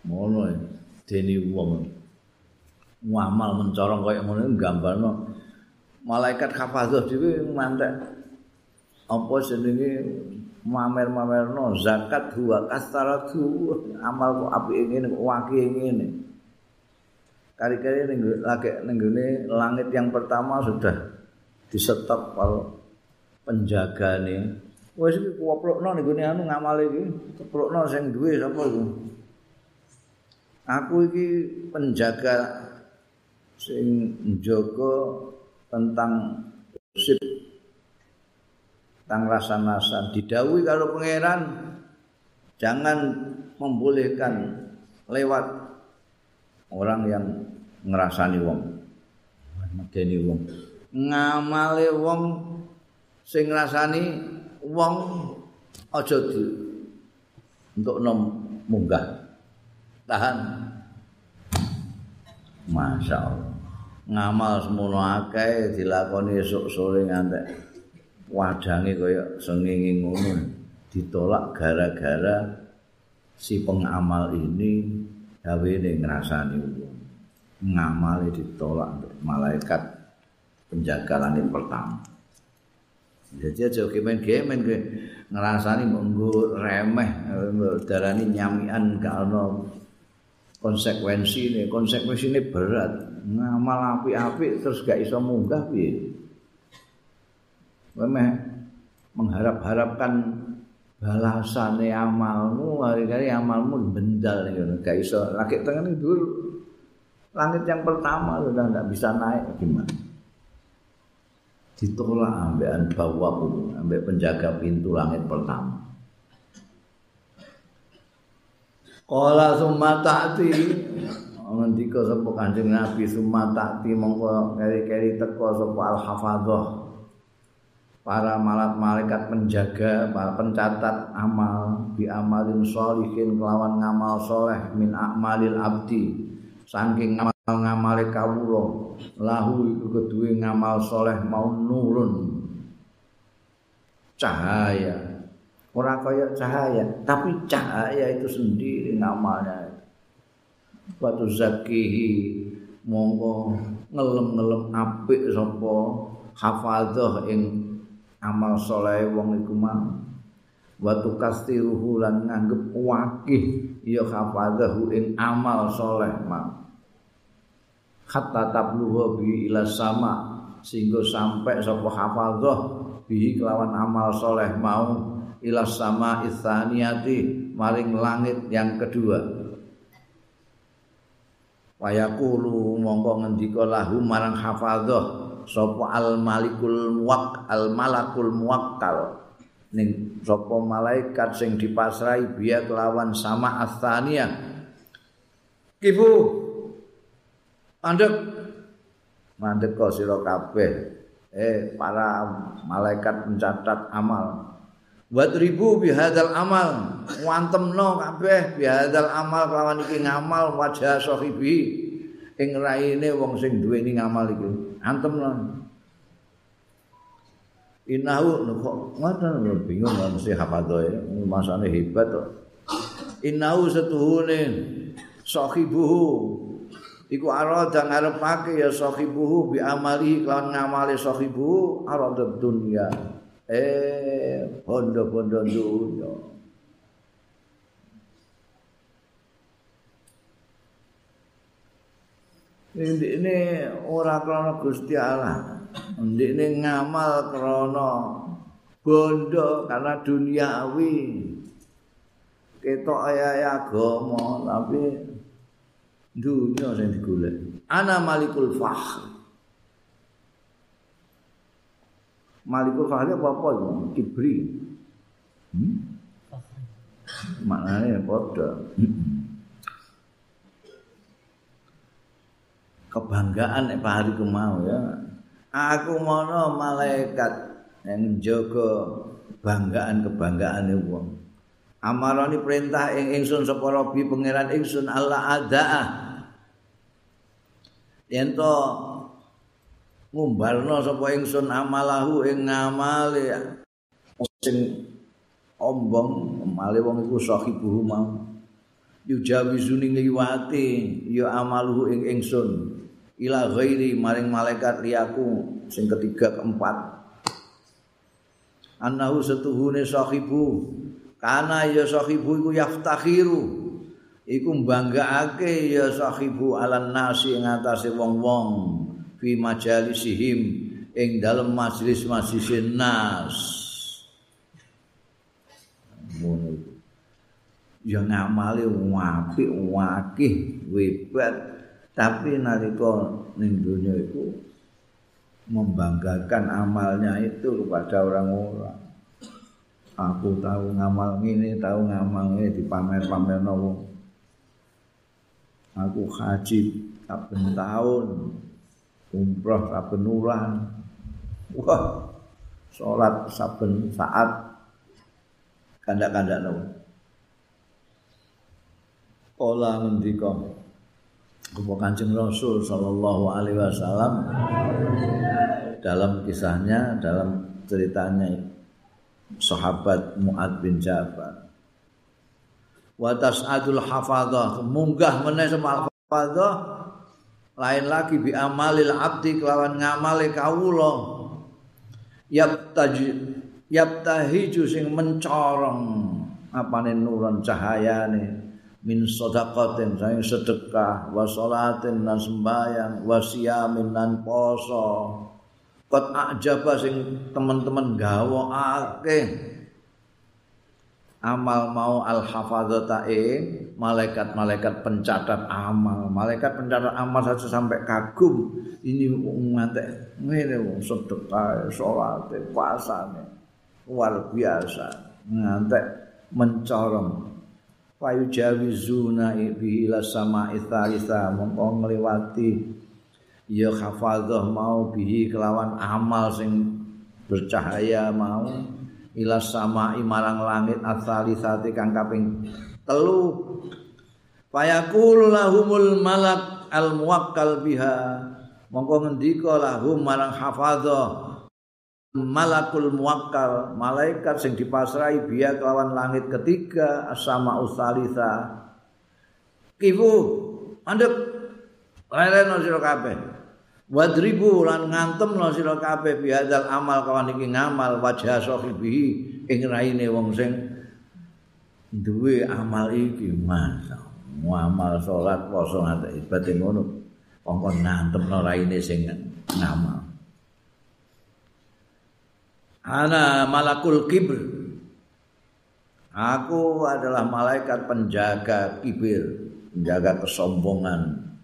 Ngono deni wong. Ngamal mencorong kaya ngono gambarno malaikat hafadzah dhewe mantek apa jenenge mamer-mamerno? Zakat huwa kasaratu. Amal kok apike ngene kok waki ngene kali-kali ning lagi ning langit yang pertama sudah disetop kalau penjagane. Wis iki kuwoplokno ning gone anu ngamale iki keplokno sing duwe sapa iku? Aku iki penjaga sing njaga tentang sip tentang rasa-rasa. Didawuhi kalau pangeran jangan membolehkan lewat orang yang ngerasani wong medeni wong. Ngamale wong sing ngrasani wong aja di untuk nom munggah. Tahan. Masya Allah. Ngamal semono akeh dilakoni esuk sore ngantek. Wadange kaya sengenge ngono. Ditolak gara-gara si pengamal ini gawe ning ngrasani wong. Ngamale ditolak malaikat penjaga langit pertama. Jadi aja gemen-gemen ke ngerasani menggo remeh darani nyamian kalau konsekuensi ini. Konsekuensi ini berat. Ngamal api-api terus gak iso munggah piye? Memeh mengharap-harapkan balasane amalmu hari-hari amalmu bendal gitu gak iso. Lagi tengah itu langit yang pertama sudah nggak bisa naik gimana? Ditolak ambekan bawaku ambek penjaga pintu langit pertama. Kala summa ta'ti. Ngendika sapa Kanjeng Nabi summa ta'ti mongko keri-keri teko sapa al-hafadzah para malaikat penjaga, para pencatat amal bi amalin sholihin kelawan ngamal soleh min amalil abdi. Saking ngamal ngamale kawula lahu iku keduwe ngamal soleh mau nurun. Cahaya. Ora kaya cahaya tapi cahaya itu sendiri ngamalnya. Batu zakihi monggo ngelem-ngelem apik sapa hafadzah ing amal soleh wong iku mang. Watu kastiruhu lan nganggep wakih ya hafadzahu ing amal soleh mang. Hatta tabluhu bi ila sama sehingga sampai sapa hafadzah bi kelawan amal soleh mau ila sama itsaniyati maring langit yang kedua. Wayaqulu monggo ngendika lahu marang hafadzah sapa al malikul muwak al malakul muwakkal ning sapa malaikat sing dipasrai biya kelawan sama astania kifu mandek. Mandek kok sira kabeh. Eh para malaikat pencatat amal. Buat ribu bihadal amal. Wantemno kabeh bihadal amal kelawan iki ngamal wajah sahibi ing raine wong sing duweni ngamal iki antemno Inahu kok ngoten bingung mesti hafadho ya. Masane hebat kok. Inahu setuhune sahibuhu. Iku arada ngarepake ya sahibuhu bi amali kelawan ngamale sahibuhu arada dunya. Eh bondo-bondo dunya Ini ora krana Gusti Allah. Ini ngamal krana bondo karena duniawi. Ketok ayah agama tapi dunia sing digolek ana malikul fakhr malikul fakhr apa apa itu kibri hmm? maknanya padha kebanggaan Pak Hari mau ya. Aku mono malaikat yang jaga kebanggaan kebanggaan wong. Amarani perintah ing ingsun sapa Rabbi pangeran ingsun Allah adaah yen to ngumbarno sapa ingsun amalahu ing ngamale sing ombong amale wong iku sahibuhu mau yujawizuni ngliwati ya amaluhu ing ingsun. Ila ghairi maring malaikat liyaku sing ketiga keempat. Annahu setuhune sahibu. Kana ya sahibu iku yaftakhiru. Iku mbanggaake ya sahibu alan nasi ing atase wong-wong fi majalisihim ing dalem majelis-majelis nas. Ngono ya ngamali apik wakih webat tapi nalika ning donya iku membanggakan amalnya itu kepada orang-orang. Aku tahu ngamal ini tahu ngamal ini dipamer-pamer nopo aku haji saben tahun umroh saben bulan wah salat saben saat. Kandak-kandak nopo Ola ngendika Kepo Kanjeng Rasul sallallahu alaihi wasallam? Dalam kisahnya dalam ceritanya sahabat Muad bin Jabal wa tas'adul hafadzah munggah meneh sama lain lagi bi amalil abdi kelawan ngamale kawula. Yaptaji yaptahiju sing mencorong apane nuron cahayane min sedekatin saing sedekah wa salatin lan sembahyang wa siyamin lan poso. Kot ajaba sing teman-teman gawa akeh amal mau al hafadzata ing malaikat-malaikat pencatat amal. Malaikat pencatat amal saja sampai kagum. Ini ngate ngene wong sedekah salat puasa luar biasa. Ngate mencorong payu jawizuna bi ila sama itsalisa mongko ngliwati ya hafadzah mau bihi kelawan amal sing bercahaya mau ila sama marang langit asalisati kang kaping telu. Fayaqulu lahumul malak al muwakkal biha mongko ngendika lahum marang hafadzah malakul muwakkal malaikat sing dipasrai biya kelawan langit ketiga asama usalisa kifu mandek. Leren sira kabeh. Wadribu lan ngantem no sira kabeh bihadzal amal kawan iki ngamal wajah sahibi ing raine wong sing duwe amal iki mas amal salat poso ngate ibadah ngono. Kongkon ngantem no raine sing ngamal ana malakul kibr. Aku adalah malaikat penjaga kibir penjaga kesombongan.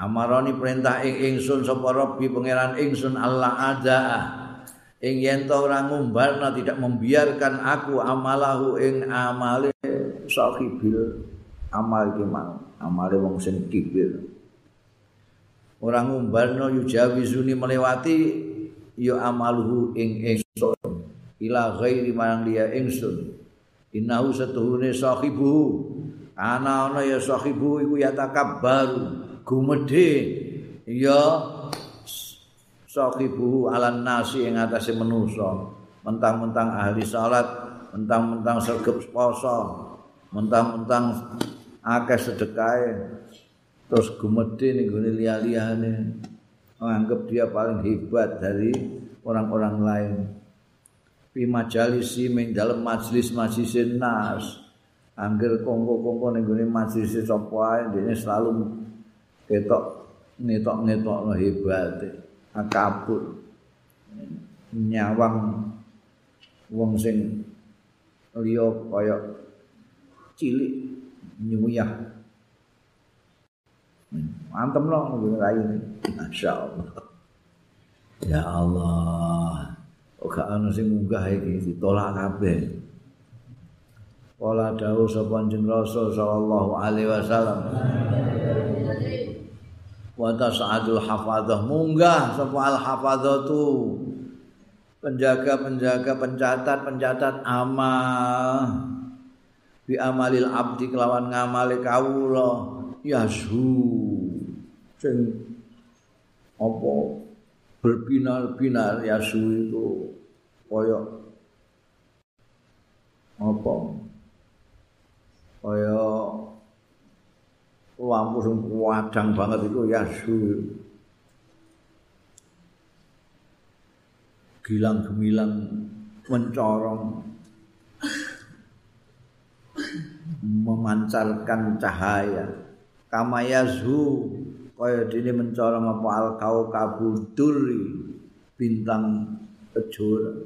Amaroni perintah ing ingsun sapa pangeran ingsun Allah ada. Ing yen to ora ngumbarna tidak membiarkan aku amalahu ing amale sahibil amal iki mang amale wong sing kibir. Ora ngumbarno yujawizuni melewati ya amaluhu ing ingsun. Ila ghairi marang dia ingsun. Innahu satuhune sahibu. Ana ana ya sahibu iku ya takabbaru gumedhe. Ya sahibu alan nasi ing atase manusa mentang-mentang ahli salat mentang-mentang sergep poso mentang-mentang akeh sedekahe. Terus gumedhe ning gone liya-liyane menganggap dia paling hebat dari orang-orang lain. Fi majalisi ming dalam majlis majlis nas. Angger kongko-kongko ning gone majlis sapa ae dene selalu ketok ngetok-ngetok no hebat nyawang wong sing liya kaya cilik nyuyah antem lo ngene rai masyaallah. Ya Allah. Kok ana sing munggah iki ditolak kabeh. Wala dawuh sapa Kanjeng Rasul sallallahu alaihi wasallam. Wa tas'adul hafadzah munggah sapa al hafadzatu penjaga-penjaga pencatat-pencatat amal bi amalil abdi kelawan ngamale kawula yashu. Sing apa? Berbinar-binar yasu itu kaya apa? Kaya lampu sing wadang banget itu ya gilang gemilang mencorong memancarkan cahaya kama yazhu kaya dene mencorong apa al kau kabuduri bintang kejora.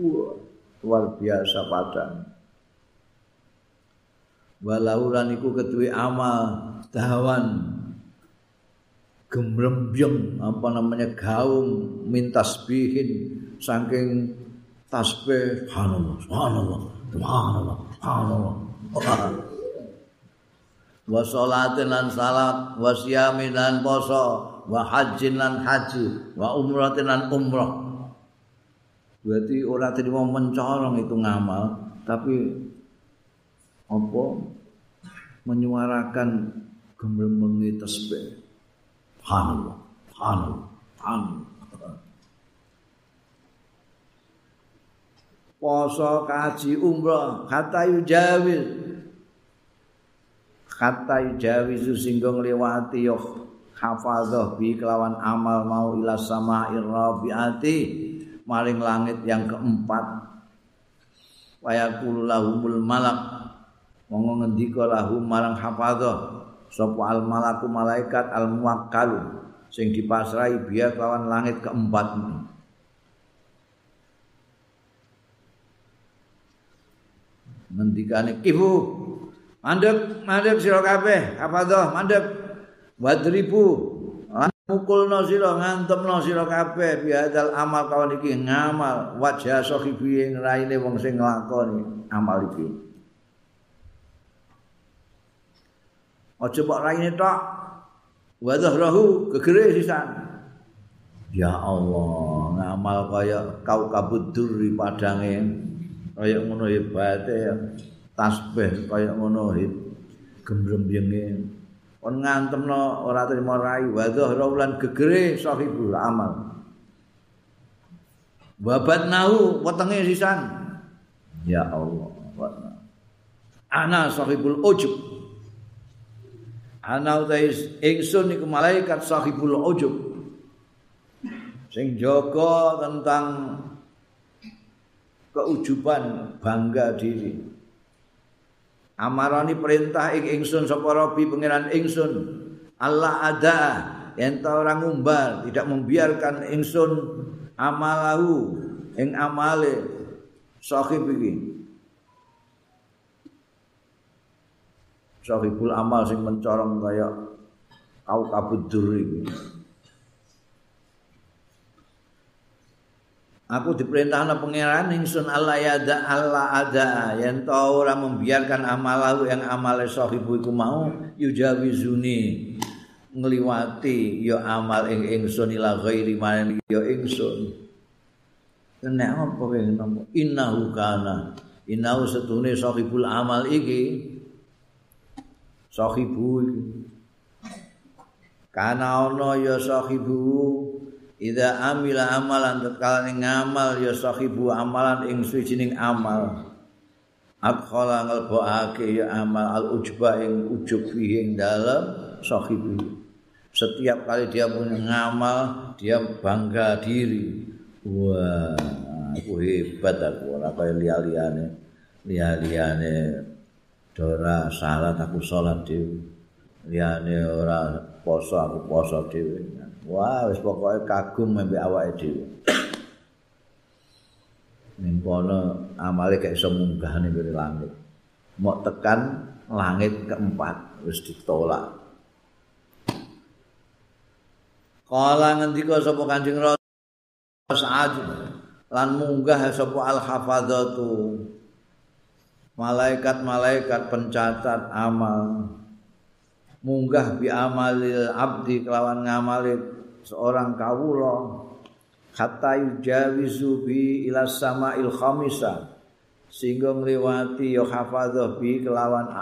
Wah, luar biasa padang. Walaulan iku keduwe amal dawan gemrembyeng apa namanya gaung mintasbihin saking tasbih subhanallah subhanallah subhanallah subhanallah wa salatin lan salat wa siyamin lan poso wa hajjin lan haji wa umratin lan umrah. Berarti ora terima mencorong itu ngamal tapi apa? Menyuarakan gemrembengi tasbih subhanallah subhanallah poso kaji umrah kata yujawiz kata yujawiz singgo ngliwati yo hafadzah bi kelawan amal mau ila sama'ir rabiati maring langit yang keempat. Wayakul lahumul malak monggo ngendika lahum marang hafadzah sapa al malaku malaikat al muwakkal sing dipasrai biya kelawan langit keempat. Ngendikane kifu mandek mandek sira kabeh apa doh mandek. Wadribu. Mukulno sira ngantemno sira kabeh. Biadal amal kawan iki ngamal. Wajah sahibi ing raine wong sing nglakoni amal iki. Aja mbok raine tok. Wa dhahrahu gegere sisan. Ya Allah ngamal kaya kau kabut duri padange kaya ngono hebate tasbih kaya ngono gembrembyenge kon ngantemno ora trimo rai. Wa dhahra lan gegere sahibul amal. Babat nahu wetenge sisan. Ya Allah ana sahibul ujub. Ana utais ingsun iku malaikat sahibul ujub. Sing jaga tentang keujuban bangga diri amarani perintah ing ingsun sapa rabbi pangeran ingsun. Allah ada yen ta ora ngumbar tidak membiarkan ingsun amalahu ing amale sahib iki. Sahibul amal sing mencorong kaya kau kabut iki Aku diperintahkan pangeran ingsun Allah ya da Allah ada. Yang tahu orang membiarkan amalahu yang amale sahibu iku mau yujawizuni ngliwati ya amal ing ingsun ila ghairi manen ya ingsun. Nek apa kowe nampa innahu kana. Innahu setune sahibul amal iki. Sahibu iki. Kana ana ya sahibu Ida amila amalan tatkala ngamal ya sahibu amalan ing suwijining amal. Adkhala ngelbokake ya amal al ujba ing ujub fihi ing dalem sahibu. Setiap kali dia punya ngamal, dia bangga diri. Wah, aku hebat aku ora kaya liya-liyane. Liya-liyane dora salat aku salat dhewe. Liyane ora poso aku poso dhewe. Wah, wis pokoke kagum mbek awake dhewe. Ning kono amale gak iso munggah ning langit. Mok tekan langit keempat wis ditolak. Kala ngendika sapa Kanjeng Rasul lan munggah sapa al-hafadzatu. Malaikat-malaikat pencatat amal munggah bi amalil abdi kelawan ngamalit seorang kawula. Hatta yujawizu bi ila sama'il khamisa. Sehingga ngliwati ya hafadzah bi kelawan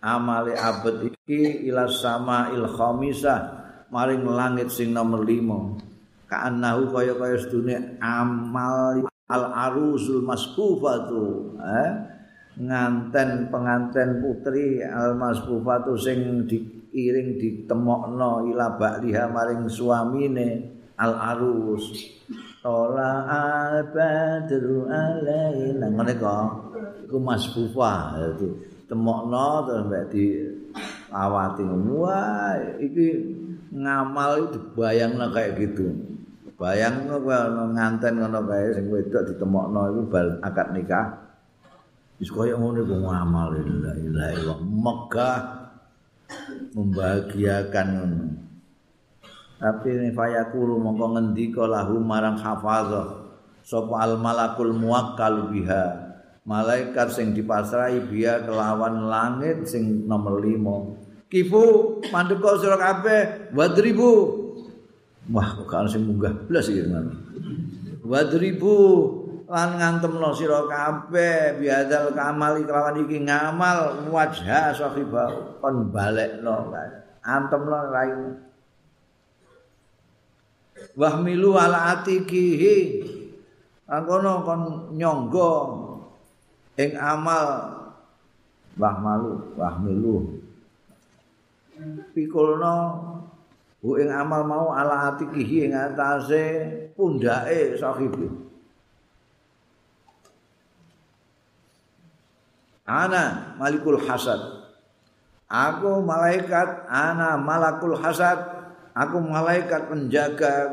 amale abad iki ila sama'il khamisa. Maring langit sing nomor 5 ka'annahu kaya-kaya sedune amal al arusul maskufatu eh? Nganten penganten putri al maskufatu sing di iring ditemokno ila ba'liha maring suamine al arus tola al badru alaina. Ngene kok. Iku masfufa itu temokno terus mbek di awati wah iki ngamal itu bayangna kayak gitu. Bayang kowe nganten ngono kae sing wedok ditemokno iku bal akad nikah. Wis koyo ngono iku ngamal. La ilaha illallah. Megah membahagiakan. Tapi ini mongko ngendika lahu marang hafazah sapa al malakul muwakkal biha malaikat sing dipasrahi biya kelawan langit sing nomor 5 kifu mandeka sira kabeh wadribu Wah, kok kan sing munggah blas iki. Wadribu lan ngantemno sira kabeh biadal kamali kelawan iki ngamal wajha sahiba kon balekno antemno raine. Wahmilu ala atikihi angkono kon nyonggo ing amal wahmalu wahmilu pikulno Bu ing amal mau ala atikihi ing atase pundake sahibi. Ana malikul hasad. Aku malaikat, ana malakul hasad. Aku malaikat penjaga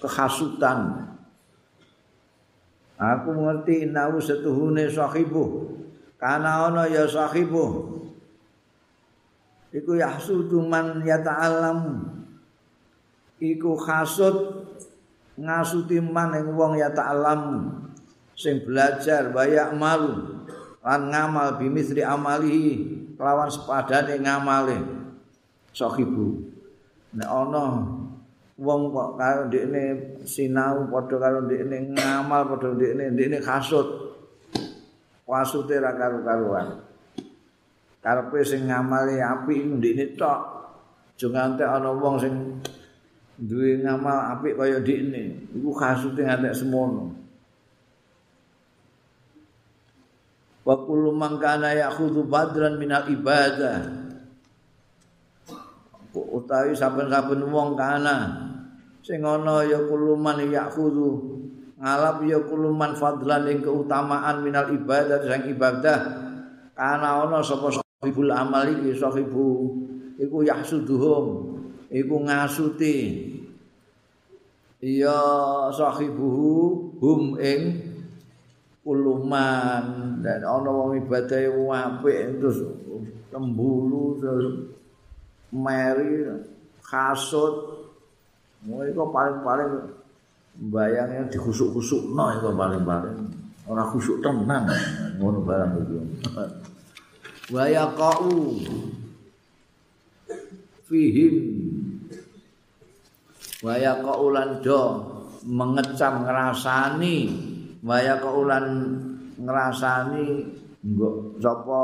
kehasutan. Aku mengerti inau setuhune sahibu. Karena ana ya sahibu. Iku yahsudu man yata'alam. iku hasud ngasuti man wong ya sing belajar bayak malu lan ngamal bimisri amali lawan sepadane ngamale. Sahibu. Nek ana wong kok karo ndekne sinau padha karo ndekne ngamal padha ndekne ndekne hasud wasute ra karo-karuan karepe sing ngamali apik ndekne tok. Jungante ana wong sing duwe ngamal apik kaya dikne iku kasute ngantek semono wa kullu man kana ya'khudhu badran minal ibadah. Utawi saben-saben wong kana sing ana ya kullu man ya'khudhu ngalap ya kullu man fadlan ing keutamaan minal ibadah sing ibadah. Kana ana sapa sahibul amal iki sahibu iku yahsuduhum iku ngasuti. Ya sahibuhu hum ing uluman dan ana wong ibadah apik terus tembulu terus meri kasut. Itu paling-paling bayangnya dikusuk-kusuk no itu paling-paling. Orang kusuk tenang ngono barang itu. Waya kau fihim. Waya kaulan do mengecam ngrasani waya kaulan ngrasani nggo sapa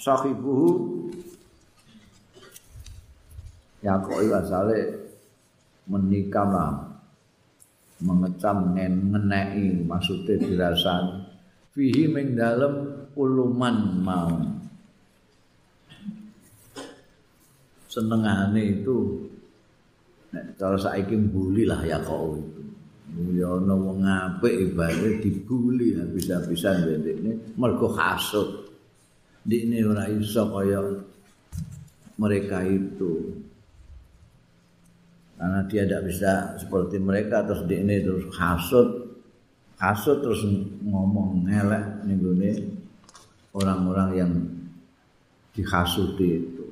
sahibu ya kok iki asale menikah lah. Mengecam ngeneki maksudnya dirasani. Fihi ming dalem uluman mau. Senengane itu. Nek cara saiki mbuli lah ya kok. itu ya ana wong apik ibadah dibuli bisa-bisa ndekne mergo hasud ndekne ora iso kaya mereka itu. Karena dia tidak bisa seperti mereka terus ndekne terus hasud hasud terus ngomong ngelek ning orang-orang yang dihasuti itu.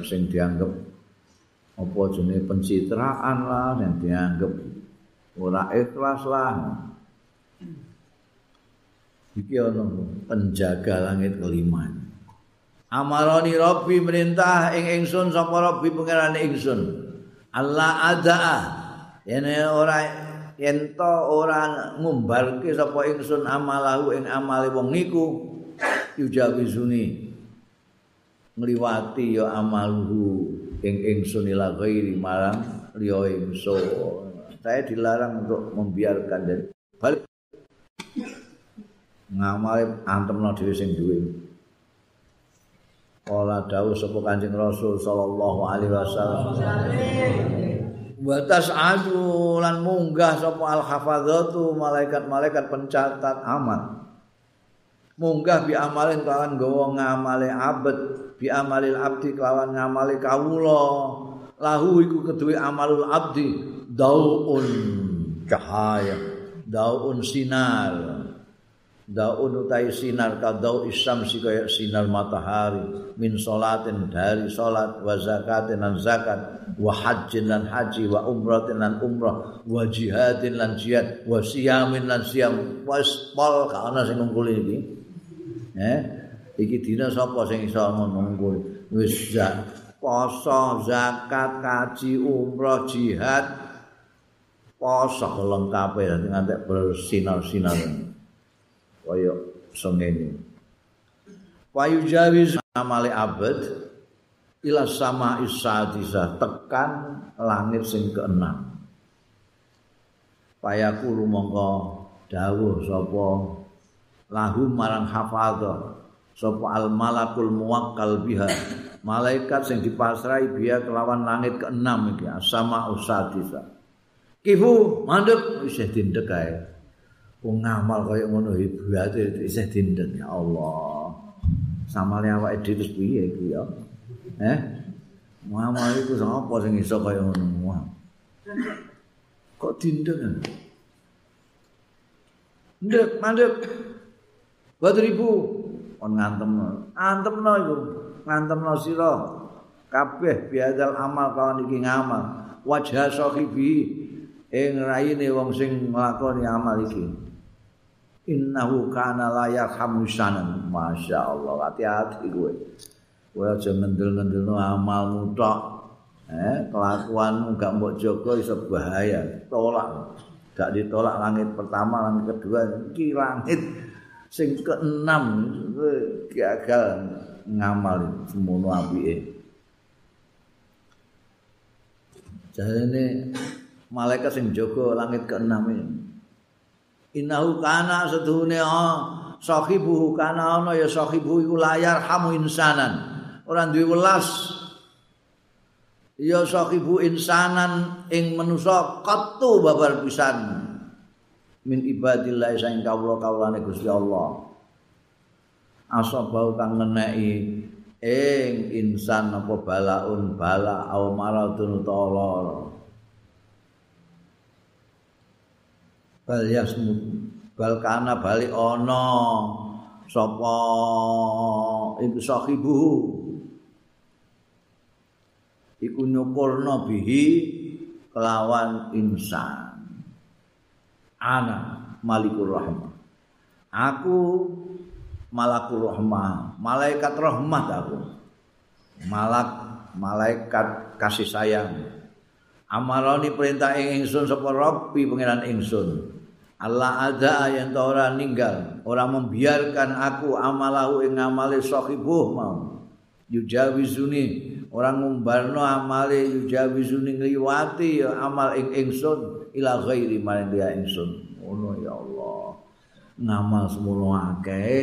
Sing dianggap apa jenenge pencitraan lah yang dianggap ora ikhlas lah. Iki ana penjaga langit kelima. Amaroni robbi merintah ing ingsun sapa robbi pangeran ingsun? Allah adaa. Yen ora yen to ora ngumbarke sapa ingsun amalahu ing amale wong niku. Yujawizuni ngliwati ya amaluhu ing ingsun ila ghairi marang liya ingsun saya dilarang untuk membiarkan dan balik ngamale antemno dhewe sing duwe Kala dawuh sapa Kanjeng Rasul sallallahu alaihi wasallam. Wa tas'adu lan munggah sapa al-hafadzatu malaikat-malaikat pencatat amal. Munggah bi amalin kawan gawa ngamale abet bi amalil abdi kelawan ngamali kawula. Lahu iku keduwe amalul abdi daun cahaya daun sinar. Daun utai sinar isam si kaya sinar matahari min salatin dari salat wa zakatin lan zakat wa hajjin lan haji wa umratin lan umrah wa jihadin lan jihad wa siyamin lan siam wis pol ka ana sing eh iki dina sapa sing iso ngungkul wis poso zakat kaji umrah jihad. Poso lengkap ya ngantek bersinar-sinar. Kaya sengene wayu jawiz amale abad ila sama isadisa tekan langit sing keenam. Payaku mongko dawuh sapa? Lahu marang hafadha sapa al malakul muwakkal biha. Malaikat sing dipasrai biya kelawan langit keenam iki sama usadisa. Kifu mandek isih dindek kae. Wong ngamal kaya ngono hebate isih dinden ya Allah. Samale awake dhewe terus piye iki ya? Eh? Ngamal iku sapa sing iso kaya ngono kok dinden ndek mandek. Badribu on ngantem antemno iku. Ngantemno sira. Kabeh biadal amal kawan iki ngamal. Wajah sahibi ing raine wong sing nglakoni amal iki. Innahu kana la yarhamu sanan masyaallah hati-hati kowe. Kowe aja ngendel-ngendelno amalmu tok. Eh kelakuanmu gak mbok jaga iso bahaya. Tolak. Gak ditolak langit pertama langit kedua. Iki langit sing keenam gagal ngamal semono apike. Jarene malaikat sing jaga langit keenam ini. Innahu kana seduhune ah, sahibu kana ana ya sahibu iku layar hamu insanan. Ora duwe welas. Ya sahibu insanan ing manusa qattu babar pisan min ibadillah sing kawula-kawulane Gusti Allah. Asabau kang ngeneki ing insan apa balaun bala au maradun utawa bal yasmut bal kana bali ana sapa iku sahibu. Iku nyukurna bihi kelawan insan ana malikur rahmah. Aku malakur rahmah. Malaikat rahmat aku. Malak malaikat kasih sayang. Amarani perintah ing ingsun sapa rabbi pangeran ingsun. Allah ada yang ora ninggal, ora membiarkan aku amalahu ing amale sahibuh mau. Yujawizuni, orang ngumbarno amale yujawizuni ngliwati ya amal ing ingsun ila ghairi maring dia ingsun. Ngono ya Allah. Ngamal semono akeh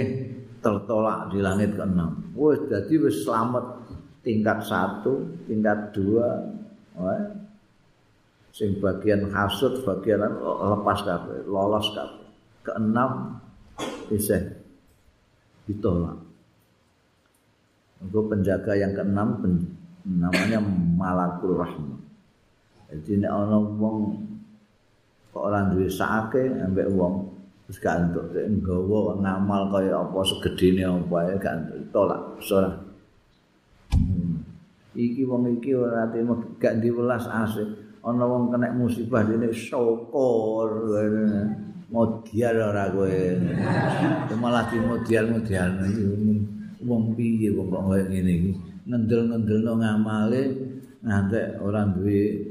tertolak di langit keenam. Wis dadi wis selamat tingkat satu, tingkat dua. Wah. sing bagian hasud bagian lepas kabeh lolos kabeh keenam isih ditolak untuk penjaga yang keenam namanya malakul rahmah jadi ini wong kok ora duwe sake ambek wong terus gak entuk nggawa ngamal kaya apa segedene apa ya gak entuk tolak ora hmm. iki wong iki ora gak diwelas asik. Ana wong kena musibah dene syukur. Modial ora kowe. Malah di modial modial wong piye wong kok ngene iki? Ngendel-ngendelno ngamale ngantek ora duwe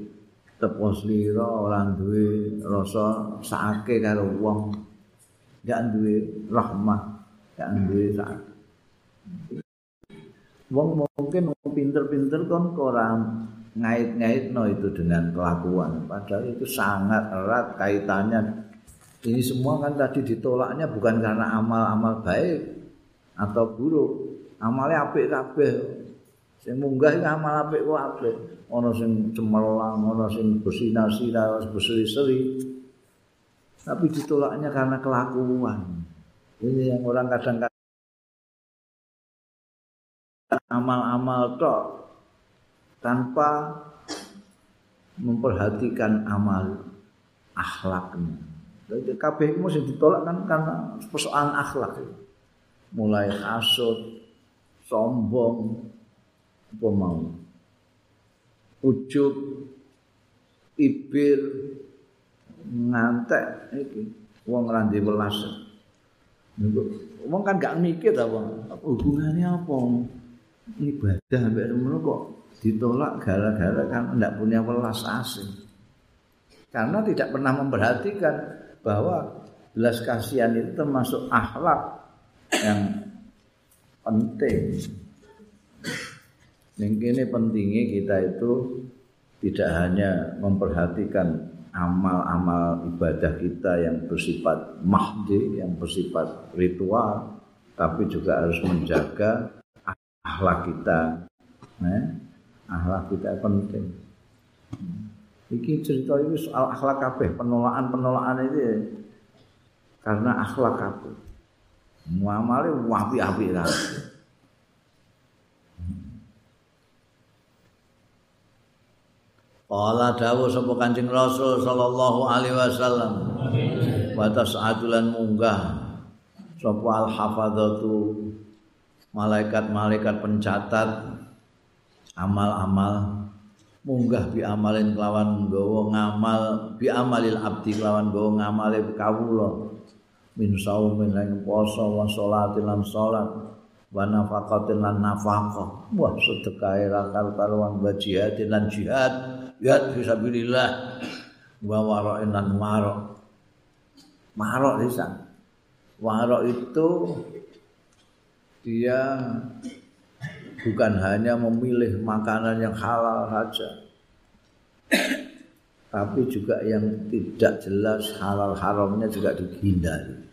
tepos lira ora duwe rasa sake karo wong. Gak duwe rahmat gak duwe sak wong mungkin pinter-pinter kon ora ngait-ngait no itu dengan kelakuan. Padahal itu sangat erat kaitannya. Ini semua kan tadi ditolaknya bukan karena amal-amal baik atau buruk. Amalnya apik kabeh sing munggah iki amal apik kok apik ana sing cemerlang ana sing bersinar-sinar berseri-seri tapi ditolaknya karena kelakuan ini yang orang kadang-kadang amal-amal tok tanpa memperhatikan amal akhlaknya. Jadi itu mesti ditolak kan karena persoalan akhlak. Mulai hasut, sombong, apa mau. Ujub, ibir, ngantek iki wong ra ndek welas. Wong kan gak mikir ta wong. Hubungannya apa? Ibadah mbek ngono kok ditolak gara-gara kan ndak punya welas asing. Karena tidak pernah memperhatikan bahwa belas kasihan itu termasuk akhlak yang penting. Yang ini pentingnya kita itu tidak hanya memperhatikan amal-amal ibadah kita yang bersifat mahdi, yang bersifat ritual, tapi juga harus menjaga akhlak kita. Eh? Akhlak kita penting. Iki cerita ini soal akhlak kabeh, penolakan-penolakan itu ya. karena akhlak kabeh. Muamale wapi-api kan. Kala dawuh sapa Kanjeng Rasul sallallahu alaihi wasallam. Wa tas'adulan munggah. Sapa al-hafadzatu malaikat-malaikat pencatat amal-amal. Munggah bi amalin kelawan gawa ngamal bi amalil abdi kelawan gawa ngamale kawula. Min saumin lan poso wa salatin lan salat wa nafaqatin lan nafaqah. Wah sedekah ra karo-karuan wa jihadin lan jihad jihad fisabilillah wa wara'in lan marok marok bisa warok itu dia bukan hanya memilih makanan yang halal saja tapi juga yang tidak jelas halal haramnya juga dihindari.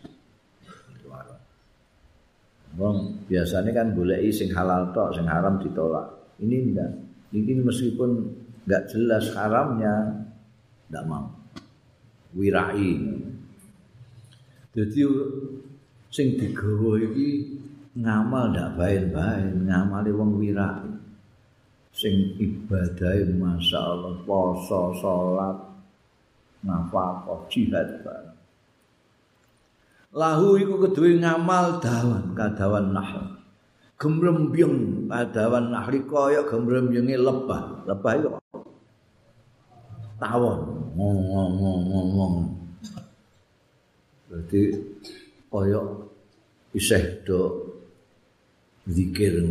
Bang, biasanya kan boleh sing halal tok, sing haram ditolak. Ini enggak. Ini meskipun enggak jelas haramnya, enggak mau. Wirai. Jadi sing digawa iki ngamal ndak bae-bae ngamali wong wira sing ibadah masyaallah poso salat nafkah jihad bae lahu iku keduwe ngamal dawan kadawan nahl. Gemrembyeng kadawan nahli kaya gemrembyenge lebah. Lebah iku tawon. Ngomong-ngomong berarti kaya isih do zikir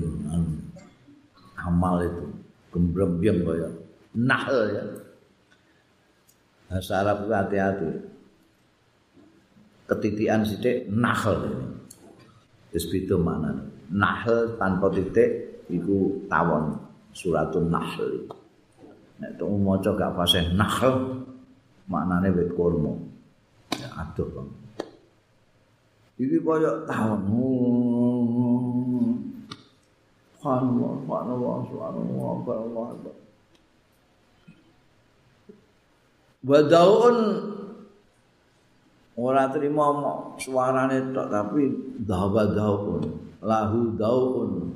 amal itu. Gembrembyem kaya nahl ya. Bahasa Arab itu hati-hati. Ketitian sithik nahl ini. Wis beda mana nahl tanpa titik iku tawon suratun nahl nek to maca gak fasih nahl maknane wit kurma. Ya aduh bang. Iki kaya tawon Subhanallah, subhanallah, subhanallah, subhanallah. Wadaun ora trimo suarane tok tapi dawa daun lahu daun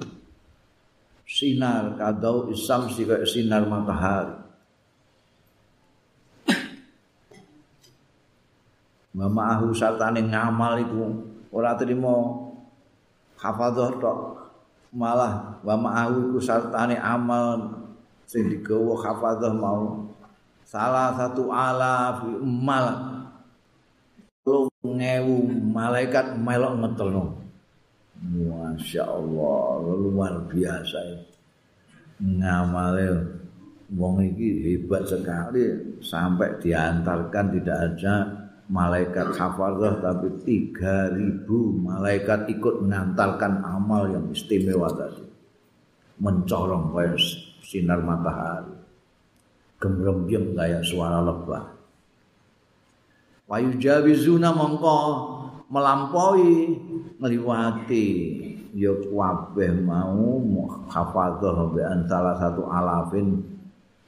sinar kadau isam si sinar matahari. Mama ahu satane ngamal iku ora trimo hafadzah tok. Malah wa ma'ahu iku sartane amal sing digawa hafadzah mau. Salah satu ala fi mal. Ngewu malaikat melok ngetelno Masya Allah luar biasa ngamale wong iki hebat sekali. Sampai diantarkan tidak ada malaikat hafazah tapi 3000 malaikat ikut mengantarkan amal yang istimewa tadi. Mencorong kayak sinar matahari. Gemrembyem kayak suara lebah. Wayu jawizuna mongko melampaui ngeliwati ya kabeh mau hafazah be antara satu alafin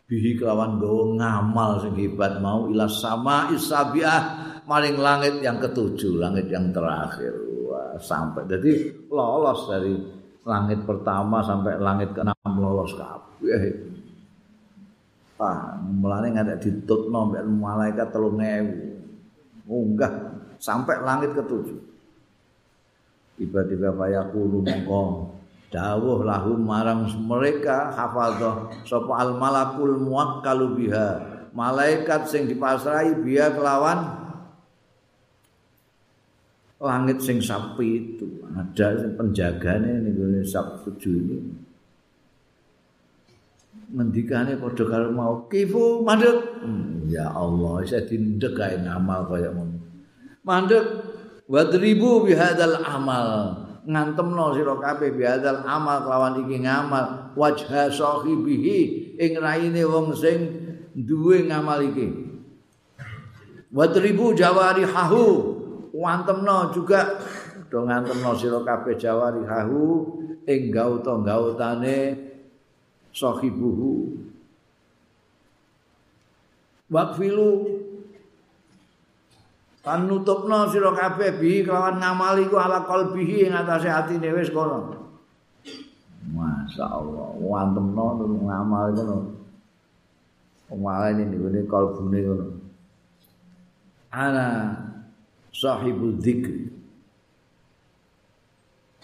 bihi kelawan gawa ngamal sing hebat mau ila sama isabiah maring langit yang ketujuh, langit yang terakhir. Wah, sampai jadi lolos dari langit pertama sampai langit keenam lolos kabeh. ah mulane ngantek ditutno mbek malaikat 3000 munggah sampai langit ketujuh. Tiba-tiba fayaqulu mongko dawuh lahum marang mereka hafadzah sapa al malakul muwakkalu biha. Malaikat sing dipasrahi biha kelawan langit sing sapi itu. Ada penjagane ning gone sabtu ini. Ngendikane padha karo mau kifu mandek. Hmm, ya Allah saya dindek kae ngamal kaya ngono mandek wadribu bihadzal amal. Ngantemno sira kabeh bihadzal amal kelawan iki ngamal. Wajha sahibihi ing raine wong sing duwe ngamal iki. Wadribu jawarihahu. Wantemno juga do ngantemno sira kabeh jawari hahu ing gauta-gautane sahibuhu. Waqfilu kan nutupno sira kabeh bi kelawan ngamali ku ala qalbihi ing atase atine wis kono. Masyaallah wantemno ngamal ngono Umalane niku ne kalbune ngono. Ana sahibul dzikri.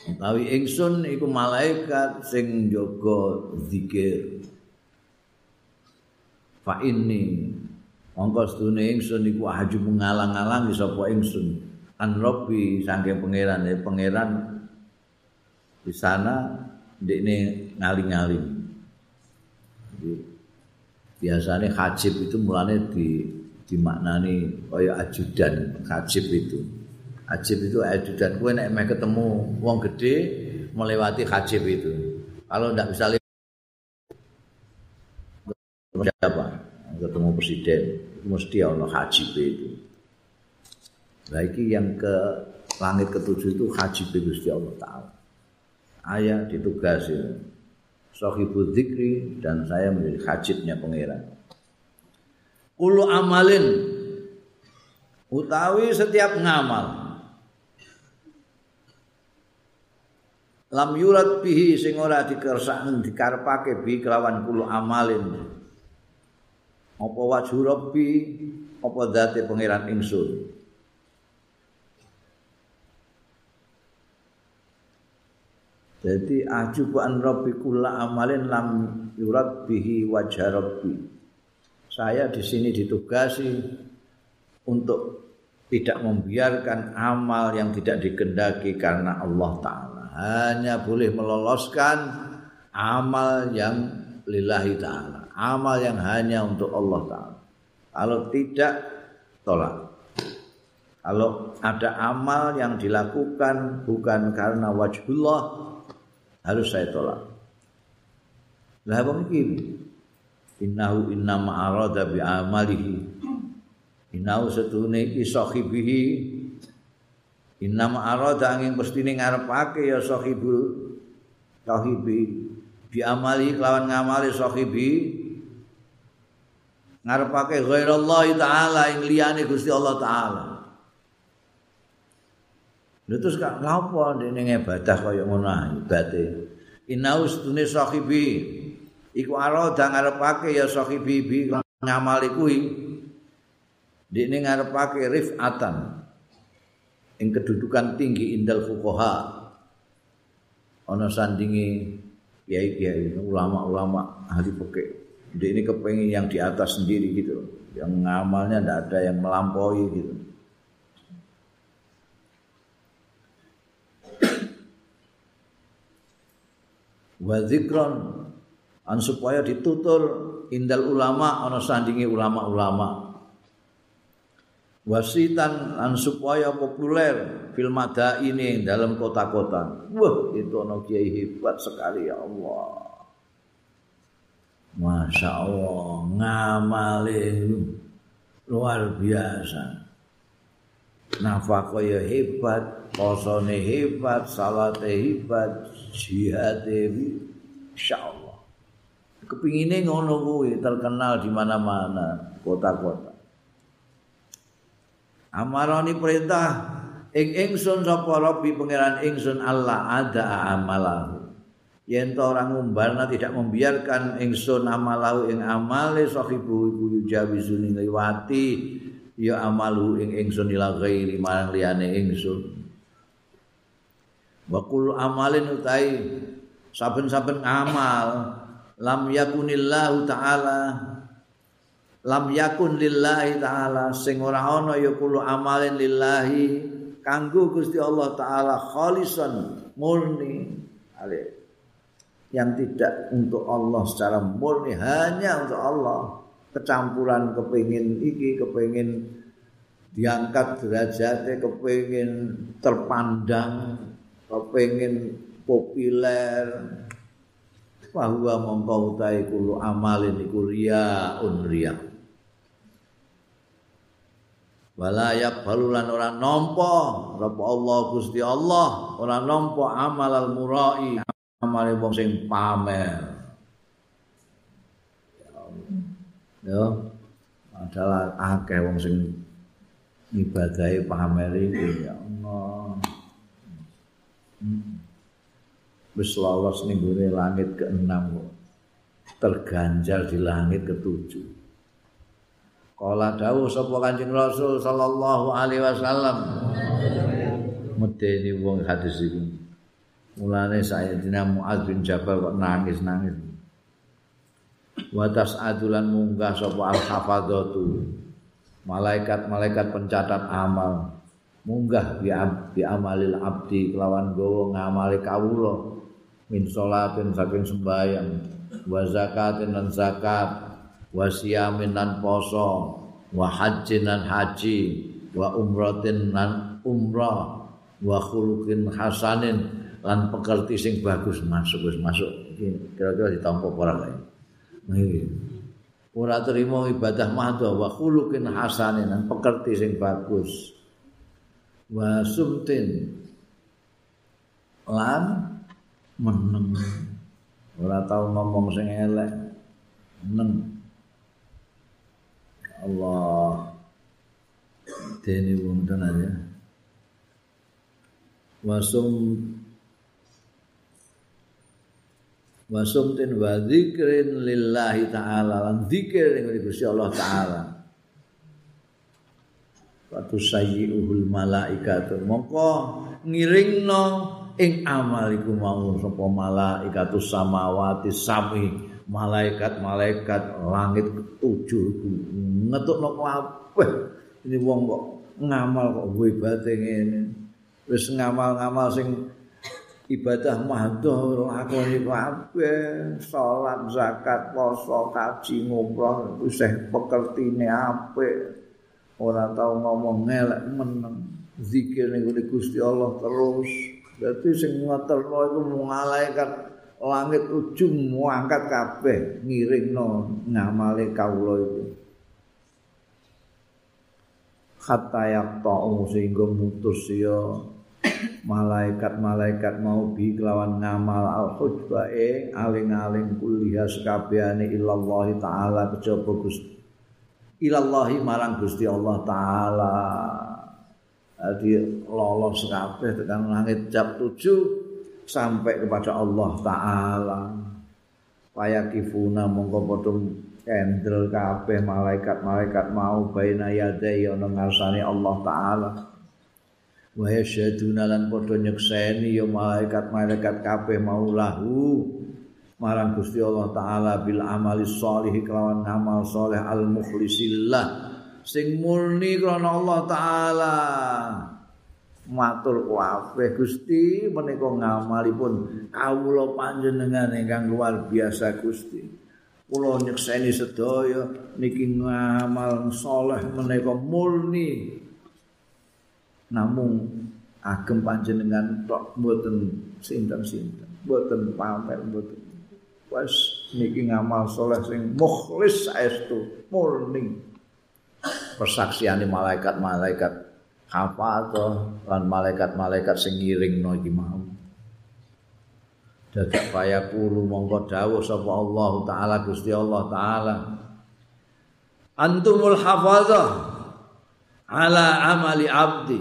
Utawi ingsun iku malaikat sing jaga zikir fa inni mongko sedune ingsun iku aju ngalang-alang sapa ingsun. An rabbi saking pangeran ya pangeran di sana ndekne ngaling-aling. Biasanya hajib itu mulane di dimaknani kaya ajudan hajib itu. Hajib itu ajudan kowe nek meh ketemu wong gede melewati hajib itu. Kalau ndak bisa lewat siapa? Ketemu presiden mesti ono hajib itu. Lagi yang ke langit ketujuh itu hajib Gusti Allah taala. Ayah ditugasi sahibul zikri dan saya menjadi hajibnya pangeran. Kulu amalin. Utawi setiap ngamal. Lam yurat bihi sing ora dikersakne dikarepake bi kelawan kulu amalin apa wajhu rabbi apa date pangeran ingsun jadi ajubu an rabbi kula amalin lam yurat bihi wajha rabbi saya di sini ditugasi untuk tidak membiarkan amal yang tidak dikendaki karena Allah Ta'ala. Hanya boleh meloloskan amal yang lillahi ta'ala. Amal yang hanya untuk Allah Ta'ala. Kalau tidak, tolak. Kalau ada amal yang dilakukan bukan karena wajhullah, harus saya tolak. Lah begini, innahu innama arada bi amalihi innahu setune iki sahibihi innama arada angin pestine ngarepake ya sahibul sahibi bi amali kelawan ngamali sahibi. Ngarepake ghairallahi taala ing liyane Gusti Allah taala. Lha terus kak ngapa dene ibadah kaya ngono ibate? Innahu setune sahibi. Iku arada ngarepake ya sahibi bi ngamali kuwi. Dene ngarepake rifatan ing kedudukan tinggi indal fuqaha. Ana sandingi kiai-kiai ulama-ulama ahli fikih. Dia ini kepengen yang di atas sendiri gitu. Yang ngamalnya tidak ada yang melampaui gitu. Wa zikron an supaya ditutur indal ulama ana sandingi ulama-ulama wasitan an supaya populer fil ini dalam kota-kota. Wah itu ana kiai hebat sekali ya Allah. Masya Allah ngamale luar biasa. Nafkah hebat posone hebat salate hebat jihad insya Allah. Kepingine ngono kuwi terkenal di mana-mana kota-kota amarani perintah. Ing ingsun sapa rabbi pangeran ingsun Allah ada amalahu. Yen to ora ngumbarna tidak membiarkan ingsun amalahu ing amale sahibu iku yujawizuni liwati ya amalu ing ingsun ila ghairi marang liyane ingsun. Wa kullu amalin utai saben-saben amal lam yakunillahu taala lam yakun lillahi taala. Sing ora ana ya amalin lillahi. Kanggo Gusti Allah taala khalisan murni. Ale yang tidak untuk Allah secara murni hanya untuk Allah. Kecampuran kepingin iki kepingin diangkat derajatnya kepingin terpandang kepingin populer. Bahwa mongko utahe kulo amalin iku riya unriya wala yaqbalulan ora nampa sapa Allah Gusti Allah ora nampa amal al murai amale wong sing pamer. Ya. Adalah akeh wong sing ibadahe pamer iki ya Allah. Wis lolos ning langit keenam kok. Terganjal di langit ketujuh. Kala dawuh sapa Kanjeng Rasul sallallahu alaihi wasallam. Medeni wong hadis iki. Mulane Sayyidina Mu'adz bin Jabal kok nangis-nangis. Wa tas'adulan munggah sapa al-hafadzatu. Malaikat-malaikat pencatat amal. Munggah bi, bi amalil abdi kelawan gawa ngamali kawula min salatin saking sembahyang wa zakatin lan zakat wa siyamin lan poso wa hajjin lan haji wa umratin lan umrah wa khuluqin hasanin lan pekerti sing bagus masuk wis masuk. Kira-kira ditampa ora kae nggih ora terima ibadah mahdo wa khuluqin hasanin lan pekerti sing bagus. Wa sumtin lan meneng. Ora tau ngomong sing elek meneng Allah dene wong tenan ya wasum wa sumtin wa dzikrin lillahi taala lan zikir ing Gusti Allah taala Watu sayyi'uhul malaikatu Mongko ngiringno ing amal iku mau sapa malaikatu samawati sami malaikat-malaikat langit ketujuh iku. Ngetukno kabeh. Ini wong kok ngamal kok hebate ngene. Wis ngamal-ngamal sing ibadah mahdoh lakoni kabeh. Salat zakat poso kaji ngumroh isih pekertine apik. Ora tau ngomong ngelek meneng. Zikir ning Gusti Allah terus. Berarti sing ngaterno iku malaikat langit ujung ngangkat kabeh ngiringno ngamale kawula iku. Hatta yaqta'u sehingga mutus ya. Malaikat-malaikat mau bi kelawan ngamal al hujba ing aling-aling kuliah sekabehane illallah taala kejaba Gusti. Illallah marang Gusti Allah taala. Jadi lolos kabeh tekan langit jam 7 sampai kepada Allah taala. Payakifuna mongko padha kendel kabeh malaikat-malaikat mau baina yadai ana ngarsane Allah taala. Wa yasyaduna lan padha nyekseni ya malaikat-malaikat kabeh maulahu marang Gusti Allah taala bil amali sholih kelawan amal saleh al mukhlisillah sing murni krana Allah taala matur kabeh Gusti menika ngamalipun kawula panjenengan ingkang luar biasa Gusti. Kula nyekseni sedaya niki ngamal saleh menika murni. Namung agem panjenengan tok mboten sinten-sinten mboten pamer mboten. Wis niki ngamal saleh sing mukhlis saestu murni. Persaksiane malaikat-malaikat hafaza lan malaikat-malaikat sing ngiringno iki mau. Dadak kaya kulo mongko dawuh sapa Allah taala Gusti Allah taala. Antumul hafazah ala amali abdi.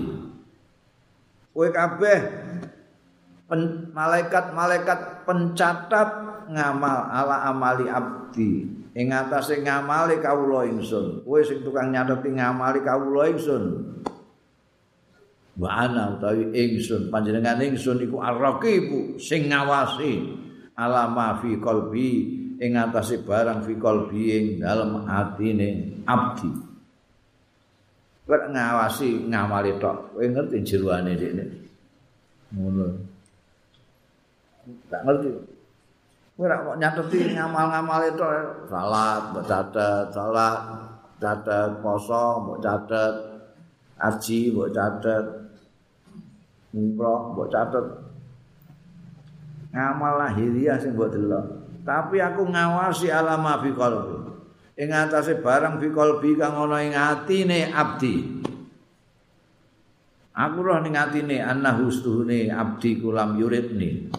Kowe kabeh malaikat-malaikat pencatat ngamal ala amali abdi. Ing atase ngamali kawula ingsun. Kowe sing tukang nyateti ngamali kawula ingsun wa ana utawi ingsun. Panjenengan ingsun iku arraqibu sing ngawasi. Ala ma fi qalbi ing atase barang fi qalbi ing dalem atine abdi. Kok ngawasi ngamali tok. Kowe ngerti jeroane dekne ngono. Tak ngerti. Kowe ora kok nyateti ngamal-ngamal itu salat, mbok catet, salat, catet poso, mbok catet haji, mbok catet umroh, mbok catet ngamal lahiriah sing mbok delok. Tapi aku ngawasi alama fi qalbi. Ing atase barang fi qalbi kang ana ing atine abdi. Aku roh ning atine annahu stuhune abdi kulam yuridni.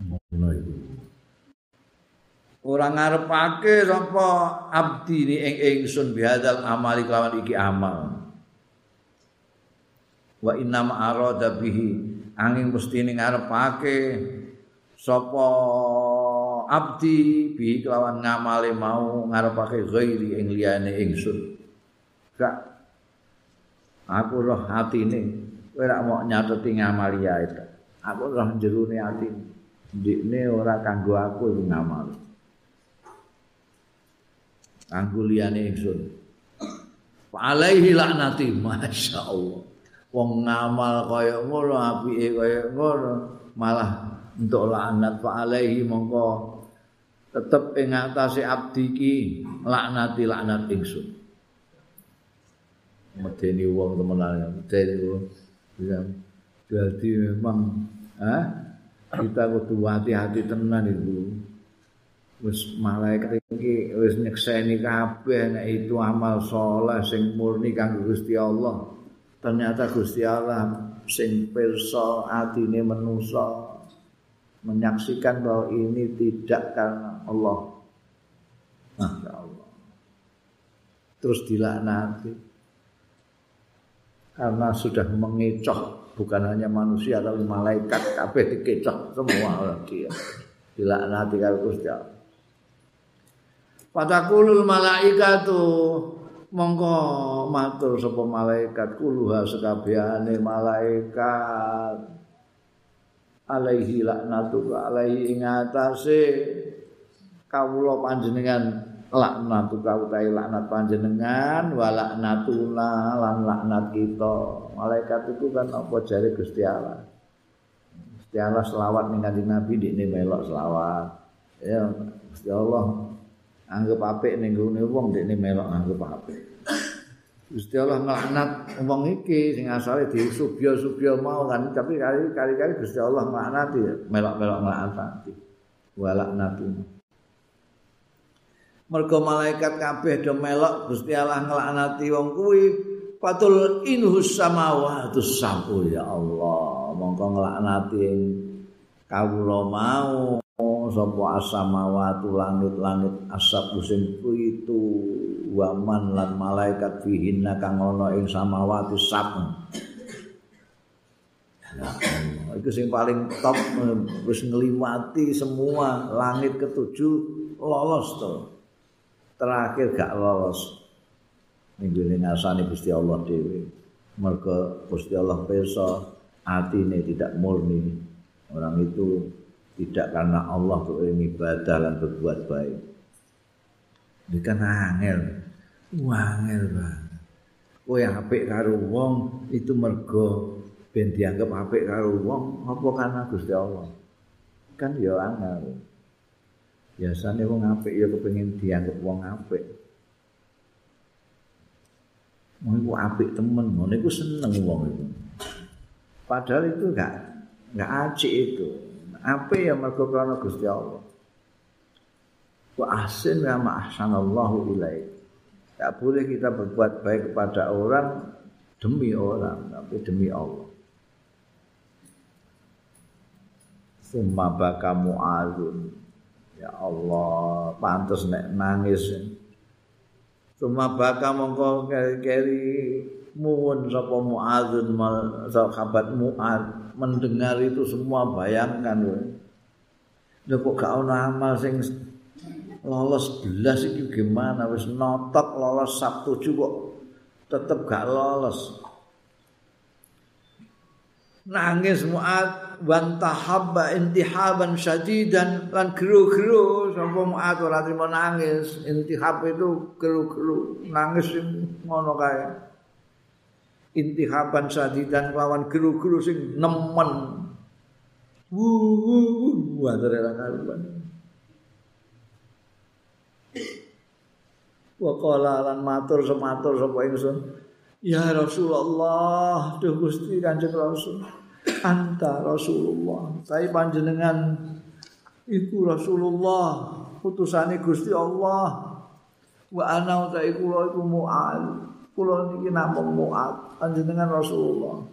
ngono iku ora ngarepake sapa abdi ni ing ingsun bihadzal amali kelawan iki amal wa inna ma arada bihi angin mesti ning ngarepake sapa abdi bihi kelawan ngamale mau ngarepake ghairi ing liyane ingsun gak aku roh atine kowe ora mau nyateti ngamali itu aku roh jerone atine ndikne ora kanggo aku iku ngamal. Kanggo liyane ingsun. Alaihi laknati masyaallah. Wong ngamal kaya ngono apike kaya ngono malah untuk laknat fa alaihi mongko tetep ing atase abdi iki laknati laknat ingsun. Medeni wong temenan medeni wong. Jadi memang ah kita kudu hati-hati tenan itu wis malaikat iki wis nyekseni kabeh nek itu amal saleh sing murni kanggo Gusti Allah ternyata Gusti Allah sing pirsa atine manusa menyaksikan bahwa ini tidak karena Allah. Masya Allah. Terus dilaknati. Karena sudah mengecoh bukan hanya manusia tapi malaikat kabeh dikecok semua orang dia. Dilaknati karo Gusti Allah. Fatakulul malaikatu mongko matur sapa malaikat kuluha sekabehane malaikat. Alaihi laknatu alaihi ing atase kawula panjenengan laknatu kautai laknat panjenengan wa laknatuna lan laknat kita. Malaikat itu kan apa jari Gusti Allah? Gusti Allah selawat ning Nabi dikne melok selawat. Ya Gusti Allah anggap apik ning gone wong dikne melok anggap apik. Gusti Allah nglaknat wong iki sing asale disubya-subya mau kan tapi kali-kali Gusti Allah nglaknati melok-melok nglaknati wa laknatuna mergo malaikat kabeh do melok Gusti Allah nglaknati wong kuwi patul inhus samawati sabu ya Allah. Mongko nglaknati kawula mau sapa asamawati langit-langit asap sing itu waman lan malaikat fihinna kang ana ing samawati sabu Ya itu sing paling top wis ngliwati semua langit ketujuh lolos tuh. terakhir gak lolos. Minggu ini ngasani Gusti Allah Dewi mereka Gusti Allah peso hati ini tidak murni. Orang itu tidak karena Allah untuk ibadah dan berbuat baik. Ini kan angel. Angel banget Oh yang apik karo wong itu mergo ben dianggap apik karo wong apa karena Gusti Allah? Kan ya angel. Biasanya wong apik ya kepengin dianggap wong apik. Mau iku apik temen ngono iku seneng wong itu padahal itu enggak enggak acik itu apik ya mergo krana Gusti Allah? Wa ahsin ya ma ahsanallahu ilaik tak boleh kita berbuat baik kepada orang demi orang tapi demi Allah. Summa baka mu'alun Ya Allah, pantas nek nangis. Cuma baka mongko keri-keri muwun sapa muadzun mal sahabat muad mendengar itu semua bayangkan loh. Lha kok gak ono amal sing lolos belas iki gimana wis notok lolos Sabtu kok tetep gak lolos. Nangis Mu'ad wan tahabba intihaban syadidan lan gero-gero sapa Mu'ad ora nangis. Intihab itu gero-gero nangis ngono kae. Intihaban syadidan lawan gero-gero sing nemen. Wuh wuh wuh wae karuan. wa qala lan matur sematur sapa ingsun. Ya Rasulullah duh Gusti Kanjeng Rasul. Anta Rasulullah. Saya panjenengan iku Rasulullah putusane Gusti Allah. Wa ana utahe kula iku mu'ad kula niki namung mu'ad panjenengan Rasulullah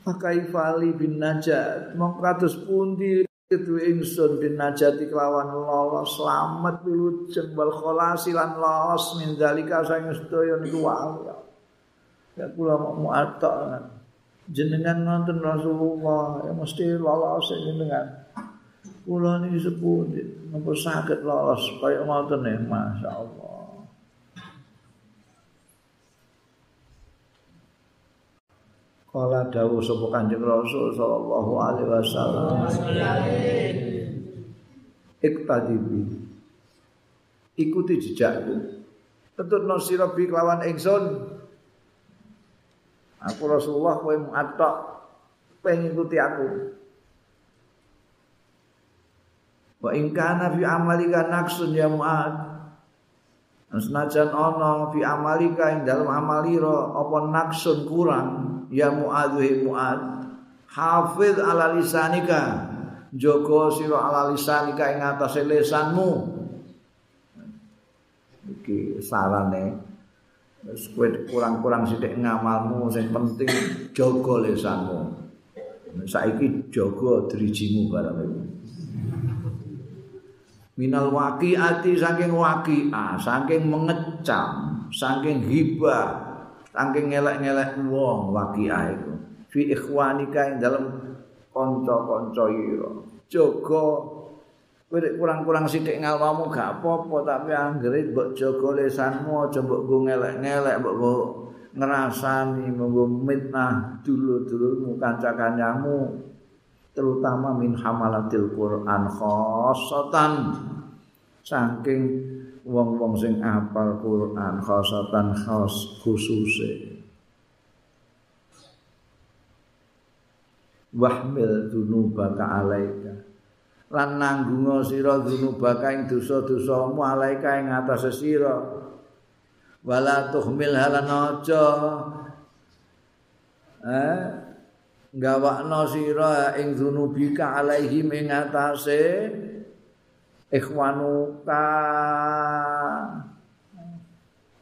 Fakaifali bin Najat Mong kados pundi Itu ingsun bin najati kelawan lolos selamat dulu jembal kholasi lan lolos min dalika sang sedaya niku wae. Ya kula muatak jenengan nonton Rasulullah ya mesti lolos jenengan. Kula niki sepundi napa saged lolos kaya ngoten ya masyaallah. Kala dawuh sapa Kanjeng Rasul sallallahu alaihi wasallam. Iktadibi. Ikuti jejakku. Tetutno sira bi kelawan ingsun. Aku Rasulullah kowe muatok pengen aku. Wa in kana fi amalika naksun ya muad. Senajan ana fi amalika ing dalam amalira apa naksun kurang ya muadzuhi muad hafiz ala lisanika. Jaga sira ala lisanika ing atase lisanmu. Iki sarane. Wis kurang-kurang sithik ngamalmu sing penting jaga lisanmu. Saiki jaga drijimu barang iku minal waqiati saking waqiah saking mengecam saking hibah saking ngelek-ngelek wong waqiah iku. Fi ikhwanika ing dalem kanca-kanca ira. Jaga kowe kurang-kurang sithik ngalmamu gak apa-apa tapi anggere mbok jaga lesanmu mbok go ngelek-ngelek mbok ngrasani mbok mitnah dulur-dulurmu kanca-kancamu terutama min hamalatil Quran khossatan saking wong-wong sing apal Quran khosatan khos khususe. Wahmil dunubaka alaika. Lan nanggunga sira dunubaka ing dosa-dosamu alaika ing atase sira. Wala tuhmil halan aja. Eh? Gawakno sira ing dunubika alaihim ing atase ikhwanuka.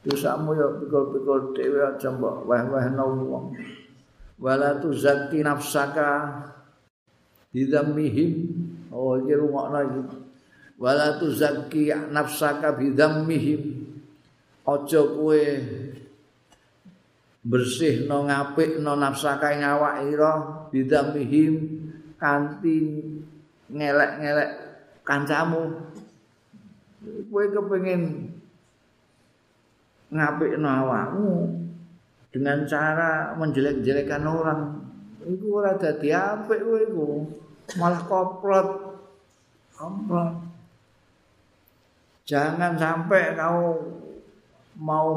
Dosamu ya pikul-pikul dhewe aja mbok weh-wehno wong. Wala tuzakki nafsaka bidzamihim oh iki rungokno iki. Wala tuzakki nafsaka bidzamihim aja kowe bersihno ngapikno nafsaka ing awak ira bidzamihim kanthi ngelek-ngelek kancamu. Kowe kepengin ngapikno awakmu dengan cara menjelek-jelekan orang. Iku ora dadi apik kowe iku. Malah koplot komplot jangan sampai kau mau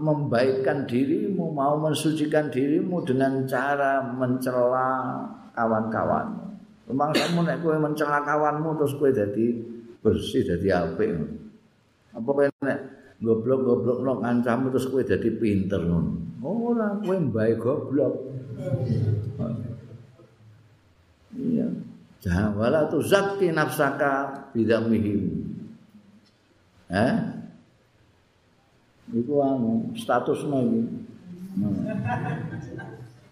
membaikkan dirimu mau mensucikan dirimu dengan cara mencela kawan-kawanmu Memang kamu nek kowe mencela kawanmu terus kowe dadi bersih dadi apik. Apa kowe nek goblok-goblok nang kancamu terus kowe dadi pinter ngono. Ora kowe mbae goblok. Iya. Jangan wala tu zakti nafsaka bidamihim. Eh? Iku anu statusmu iki.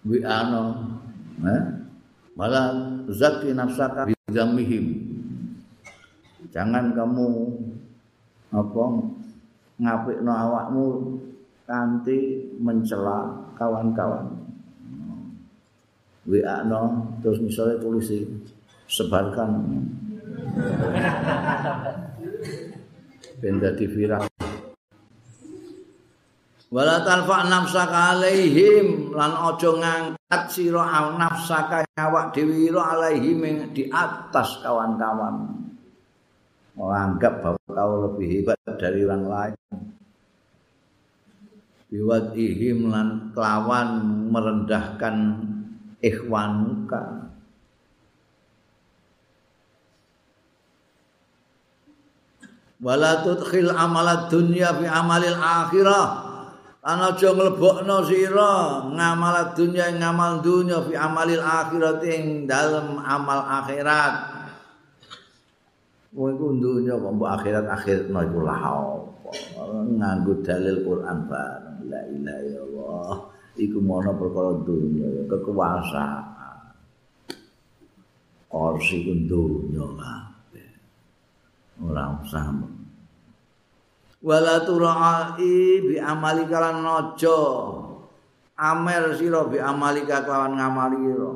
Wi ano. Eh? Malah zaki nafsaka bidzamihim jangan kamu apa ngapikno awakmu kanthi mencela kawan-kawan. WA no terus misalnya tulis sebarkan. Benda di viral wala tanfa nafsaka alaihim lan aja ngangkat sira nafsaka awak dhewe alaihim di atas kawan-kawan. Menganggap bahwa kau lebih hebat dari orang lain. Biwat ihim lan kelawan merendahkan ikhwanuka. Wala tudkhil amalat dunya fi amalil akhirah ana aja mlebokno sira ngamal dunya ngamal dunya fi amalil akhirat ing dalem amal akhirat. Wong iku dunya kok mbok akhirat-akhiratno iku lah nganggo dalil Quran bareng. La ilaha illallah. Iku mono perkara dunya kekuasaan. Kursi ku dunya kabeh. Ora usah wala turai bi amali kalan naja amer sira bi amali kelawan ngamali sira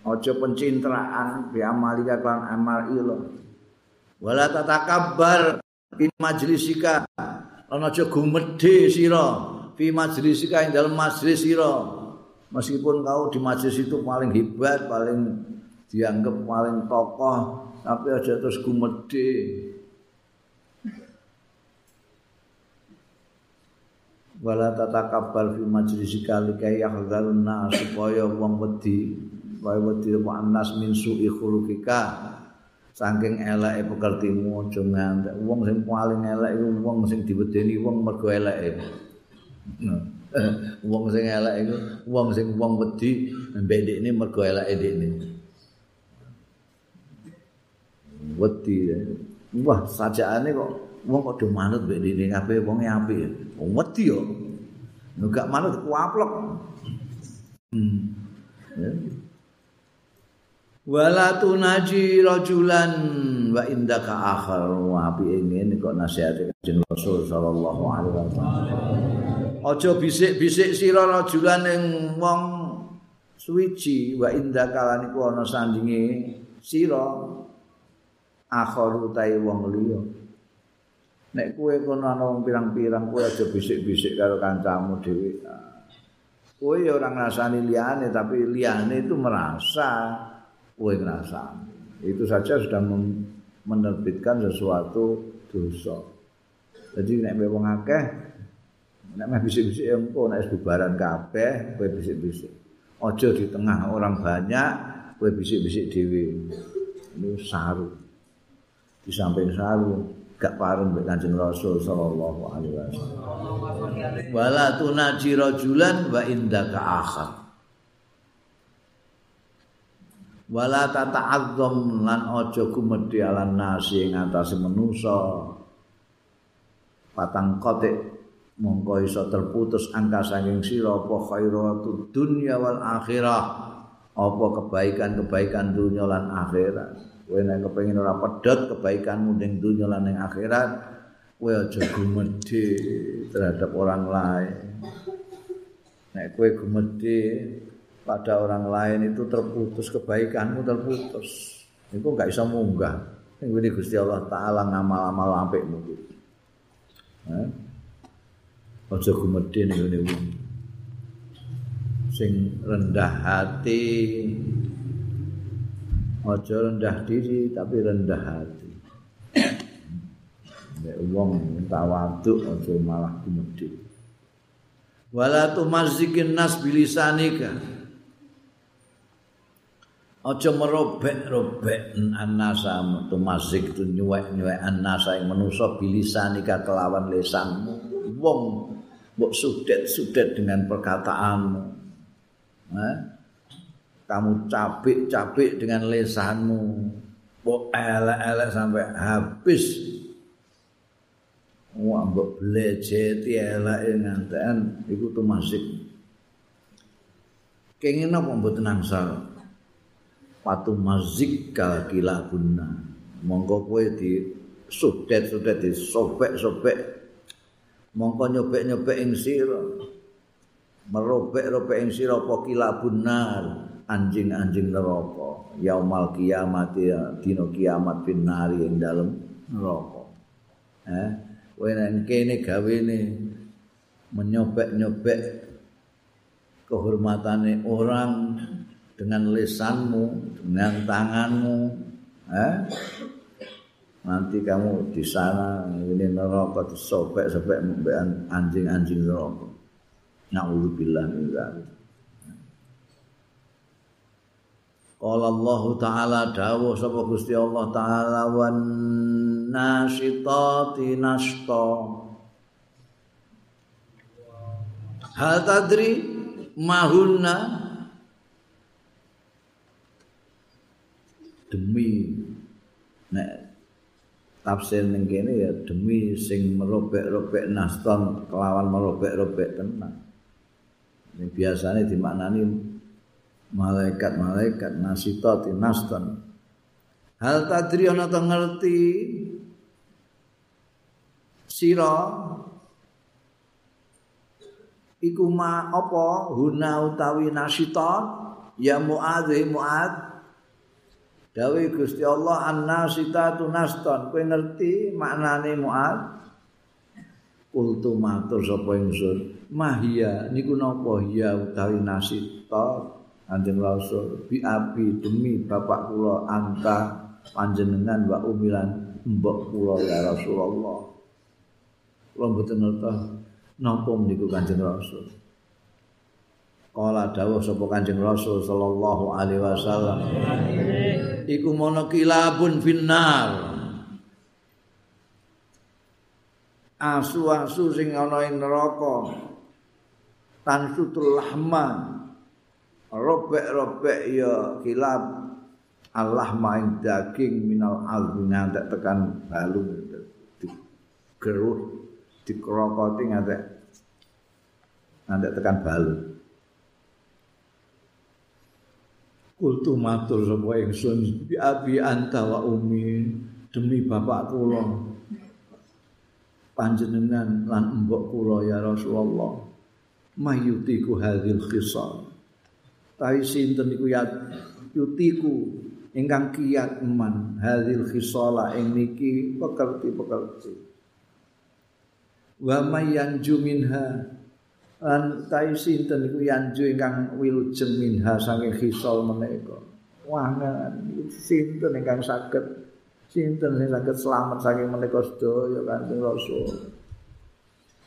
aja pencintraan bi amali kalan amal ilo wala tatakabbar in majlisika. Ana aja gumedhe sira fi majlisika ing dalem majlis sira. Meskipun kau di majlis itu paling hebat paling dianggap paling tokoh tapi aja terus gumedhe wala tatakabbal fi majlisika likai yahdharun nas supaya wong wedi supaya wedi apa anas min su'i khuluqika saking eleke pekertimu aja ngantek. Wong sing paling elek iku wong sing diwedeni wong mergo eleke. Wong sing elek iku wong sing wong wedi mbek dekne mergo eleke dekne. Wedi. Wah sajaane kok wong kok do manut mbek dekne kabeh wonge apik. Wong wedi yo. Enggak manut kuaplek hmm. wala tunaji rajulan wa indaka akhar. Wa api ingin kok nasihat kanjeng Rasul sallallahu alaihi wasallam. Aja bisik-bisik sira rajulan ing wong suwiji wa indaka lan iku ana sandinge sira akhar utahe wong liya nek kowe kono ana wong pirang-pirang kowe aja bisik-bisik karo kancamu dhewe kowe ya ora ngrasani liyane tapi liyane itu merasa kowe ngrasa. Itu saja sudah menerbitkan sesuatu dosa. Jadi nek wong akeh nek meh bisik-bisik engko nek bubaran kabeh kowe bisik-bisik. Aja di tengah orang banyak kowe bisik-bisik dhewe. Ini saru. Di samping saru gak pareng mbek Kanjeng Rasul sallallahu alaihi wasallam. Wala tunaji rajulan wa indaka akhar. wala tata'azzam lan aja gumedhi alan nasi ing atase manusa patang kotik mongko iso terputus angka saking sira apa khairatud dunya wal akhirah apa kebaikan-kebaikan dunia lan akhirat kowe nek kepengin ora pedhot kebaikanmu ning dunya lan ning akhirat kowe aja gumedhi terhadap orang lain nek kowe gumedhi pada orang lain itu terputus kebaikanmu terputus itu nggak bisa munggah ini Gusti Allah Taala ngamal-amal apikmu. Eh? Ojo gumedhe ning ngene. Sing rendah hati. Ojo rendah diri tapi rendah hati. Nek wong tawadhu ojo malah gumedhe. Wala tumazikin nas bilisanika. aja merobek-robek annasa tumazik tu nyuwek-nyuwek annasa ing manusa bilisani kelawan lesanmu wong mbok sudet-sudet dengan perkataanmu eh? Kamu capik-capik dengan lesanmu. Mbok elek-elek sampai habis. Wah mbok blejeti elek nganten iku tumazik kenging apa mboten angsal patu mazik kila guna mongko kowe di sudet-sudet di sobek-sobek. Mongko nyobek-nyobek ing sira. Merobek-robek ing sira apa nar anjing-anjing neraka yaumal kiamat ya dina kiamat binari ing dalem neraka eh kowe nek kene gawene menyobek-nyobek kehormatane orang dengan lisanmu, dengan tanganmu, eh? Nanti kamu di sana ini neraka disobek-sobek anjing-anjing neraka. Nauzubillah min dzalik. Qala Allah Ta'ala dawuh sapa Gusti Allah Ta'ala wan nasitati nasta. Hal tadri mahunna demi nek tafsir ning kene ya demi sing merobek-robek naston kelawan merobek-robek tenan. Ini biasanya dimaknani malaikat-malaikat nasitati naston. Hal tadri ana ta ngerti sira iku ma apa huna utawi nasita ya muadz muadz Dawe Gusti Allah annasita tunaston. Kowe ngerti maknane muat? Kultu matur sapa ingsun. Mahia niku napa ya utawi nasita Kanjeng Rasul bi abi demi bapak kula anta panjenengan wa umilan mbok kula ya Rasulullah. Kula mboten ngerti napa niku Kanjeng Rasul. Kala dawuh sapa Kanjeng Rasul sallallahu alaihi wasallam. Iku mono kilabun finnar. Asu-asu sing ana ing neraka. Tansutul lahma. Robek-robek ya kilab. Allah main daging minal albi ngantek tekan balu digeruh dikrokoti ngantek ngantek tekan balu kultu matur sapa ingsun bi abi anta wa umi demi bapak kula. Panjenengan lan mbok kula ya Rasulullah. Mayutiku hadhil khisal tai sinten iku ya? Yutiku ingkang kiat eman hadhil khisala ing niki pekerti-pekerti. Wa mayanju minha. Lan tai sinten iku yanju ingkang wilujeng minha saking hisol menika. Wangan sinten ingkang saged. Sinten sing saged selamat saking menika sedaya kanjeng rasul.